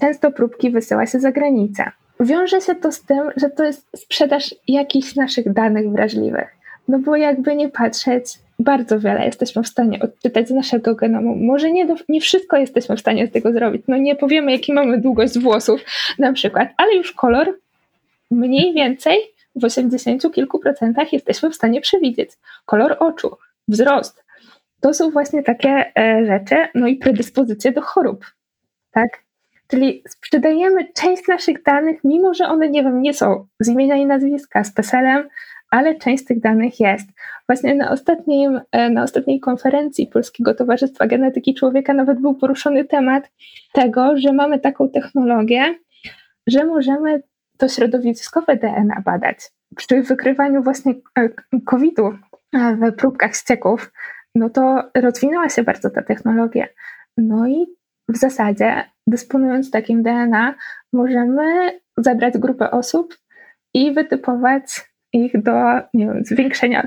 często próbki wysyła się za granicę. Wiąże się to z tym, że to jest sprzedaż jakichś naszych danych wrażliwych. No bo jakby nie patrzeć, bardzo wiele jesteśmy w stanie odczytać z naszego genomu. Może nie, do, nie wszystko jesteśmy w stanie z tego zrobić. No nie powiemy, jaki mamy długość włosów na przykład, ale już kolor mniej więcej w 80 kilku procentach jesteśmy w stanie przewidzieć. Kolor oczu, wzrost. To są właśnie takie e, rzeczy, no i predyspozycje do chorób, tak? Czyli sprzedajemy część naszych danych, mimo że one, nie wiem, nie są z imienia i nazwiska, z PESEL-em, ale część tych danych jest. Właśnie na, ostatnim, e, na ostatniej konferencji Polskiego Towarzystwa Genetyki Człowieka nawet był poruszony temat tego, że mamy taką technologię, że możemy to środowiskowe DNA badać. Przy wykrywaniu właśnie e, COVID-u e, w próbkach ścieków, no to rozwinęła się bardzo ta technologia. No i w zasadzie, dysponując takim DNA, możemy zabrać grupę osób i wytypować ich do wiem, zwiększenia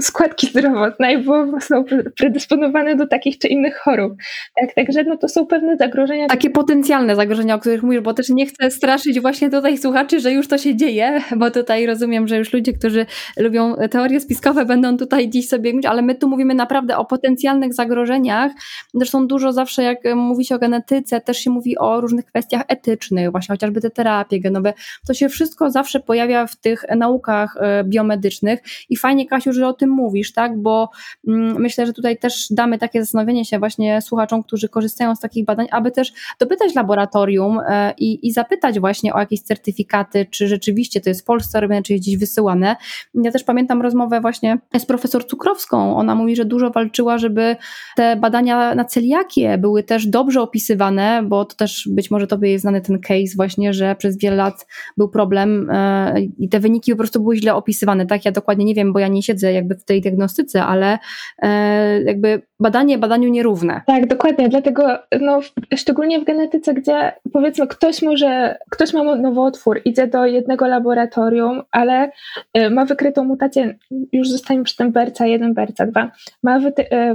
składki zdrowotnej, bo są predysponowane do takich czy innych chorób. Tak, także no to są pewne zagrożenia. Takie potencjalne zagrożenia, o których mówisz, bo też nie chcę straszyć właśnie tutaj słuchaczy, że już to się dzieje, bo tutaj rozumiem, że już ludzie, którzy lubią teorie spiskowe będą tutaj dziś sobie mówić, ale my tu mówimy naprawdę o potencjalnych zagrożeniach. Zresztą dużo zawsze jak mówi się o genetyce, też się mówi o różnych kwestiach etycznych, właśnie chociażby te terapie genowe. To się wszystko zawsze pojawia w tych naukach e, biomedycznych i fajnie Kasiu, że o tym mówisz, tak, bo mm, myślę, że tutaj też damy takie zastanowienie się właśnie słuchaczom, którzy korzystają z takich badań, aby też dopytać laboratorium e, i, i zapytać właśnie o jakieś certyfikaty, czy rzeczywiście to jest w Polsce robione, czy jest gdzieś wysyłane. Ja też pamiętam rozmowę właśnie z profesor Cukrowską. Ona mówi, że dużo walczyła, żeby te badania na celiakię były też dobrze opisywane, bo to też być może tobie jest znany ten case właśnie, że przez wiele lat był problem e, i te wyniki po prostu były źle opisywane. Tak, ja dokładnie nie wiem, bo ja nie siedzę jakby w tej diagnostyce, ale e, jakby badanie badaniu nierówne. Tak, dokładnie, dlatego no, szczególnie w genetyce, gdzie powiedzmy ktoś może, ktoś ma nowotwór, idzie do jednego laboratorium, ale e, ma wykrytą mutację, już zostańmy przy tym BRCA1, BRCA2, ma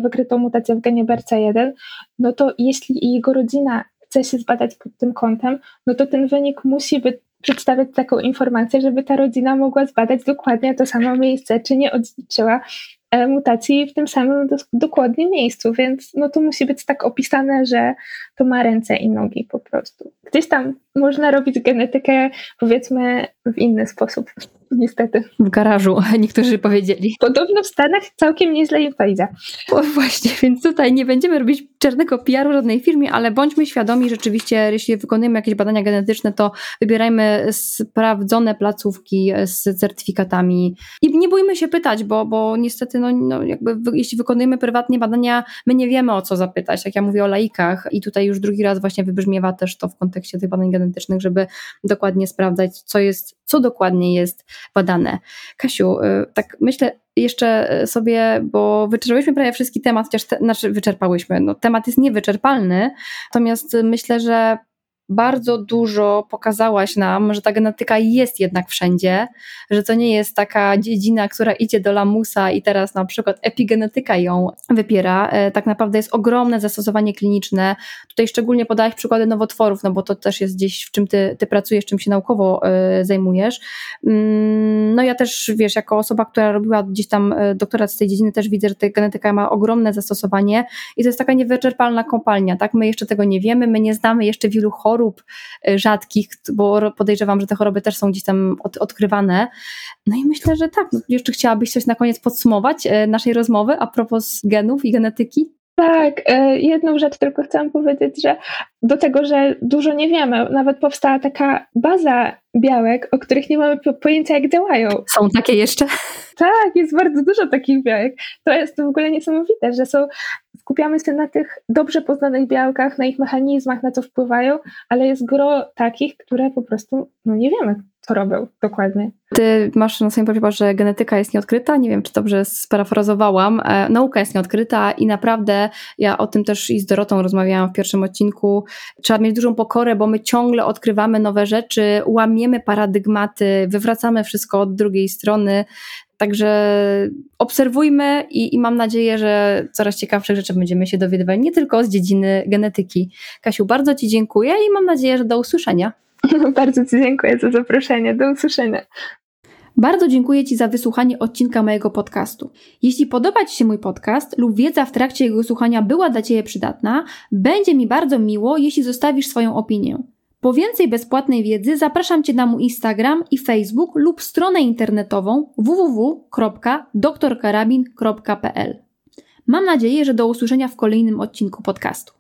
wykrytą mutację w genie BRCA1, no to jeśli jego rodzina chce się zbadać pod tym kątem, no to ten wynik musi być przedstawiać taką informację, żeby ta rodzina mogła zbadać dokładnie to samo miejsce, czy nie odziedziczyła e, mutacji w tym samym dokładnie miejscu, więc no to musi być tak opisane, że to ma ręce i nogi po prostu. Gdzieś tam można robić genetykę powiedzmy w inny sposób niestety. W garażu, <laughs> niektórzy powiedzieli. Podobno w Stanach całkiem nieźle im to idzie. Właśnie, więc tutaj nie będziemy robić czarnego PR-u żadnej firmie, ale bądźmy świadomi rzeczywiście, jeśli wykonujemy jakieś badania genetyczne, to wybierajmy sprawdzone placówki z certyfikatami i nie bójmy się pytać, bo, bo niestety, no, no jakby jeśli wykonujemy prywatnie badania, my nie wiemy o co zapytać, jak ja mówię o laikach i tutaj już drugi raz właśnie wybrzmiewa też to w kontekście tych badań genetycznych, żeby dokładnie sprawdzać, co jest, co dokładnie jest badane. Kasiu, y, tak myślę jeszcze sobie, bo wyczerpałyśmy prawie wszystki temat, chociaż te, znaczy wyczerpałyśmy, no temat jest niewyczerpalny, natomiast myślę, że bardzo dużo pokazałaś nam, że ta genetyka jest jednak wszędzie, że to nie jest taka dziedzina, która idzie do lamusa i teraz na przykład epigenetyka ją wypiera. E, tak naprawdę jest ogromne zastosowanie kliniczne. Tutaj szczególnie podałeś przykłady nowotworów, no bo to też jest gdzieś, w czym ty, ty pracujesz, czym się naukowo y, zajmujesz. Mm, no ja też, wiesz, jako osoba, która robiła gdzieś tam e, doktorat z tej dziedziny, też widzę, że ta genetyka ma ogromne zastosowanie i to jest taka niewyczerpalna kopalnia, tak? My jeszcze tego nie wiemy, my nie znamy jeszcze wielu chorób, chorób e, rzadkich, bo podejrzewam, że te choroby też są gdzieś tam od, odkrywane. No i myślę, że tak. No, jeszcze chciałabyś coś na koniec podsumować e, naszej rozmowy a propos genów i genetyki? Tak, e, jedną rzecz tylko chciałam powiedzieć, że do tego, że dużo nie wiemy, nawet powstała taka baza białek, o których nie mamy pojęcia, jak działają. Są takie jeszcze? Tak, jest bardzo dużo takich białek. To jest w ogóle niesamowite, że są, skupiamy się na tych dobrze poznanych białkach, na ich mechanizmach, na co wpływają, ale jest gro takich, które po prostu no nie wiemy, co robią dokładnie. Ty masz na swoim profilu, że genetyka jest nieodkryta. Nie wiem, czy dobrze sparafrazowałam. E, nauka jest nieodkryta i naprawdę ja o tym też i z Dorotą rozmawiałam w pierwszym odcinku. Trzeba mieć dużą pokorę, bo my ciągle odkrywamy nowe rzeczy, łamiemy paradygmaty, wywracamy wszystko od drugiej strony. Także obserwujmy i, i, mam nadzieję, że coraz ciekawszych rzeczy będziemy się dowiadywali, nie tylko z dziedziny genetyki. Kasiu, bardzo Ci dziękuję i mam nadzieję, że do usłyszenia. <laughs> Bardzo Ci dziękuję za zaproszenie. Do usłyszenia. Bardzo dziękuję Ci za wysłuchanie odcinka mojego podcastu. Jeśli podoba Ci się mój podcast lub wiedza w trakcie jego słuchania była dla Ciebie przydatna, będzie mi bardzo miło, jeśli zostawisz swoją opinię. Po więcej bezpłatnej wiedzy zapraszam Cię na mój Instagram i Facebook lub stronę internetową www.doktorkarabin.pl. Mam nadzieję, że do usłyszenia w kolejnym odcinku podcastu.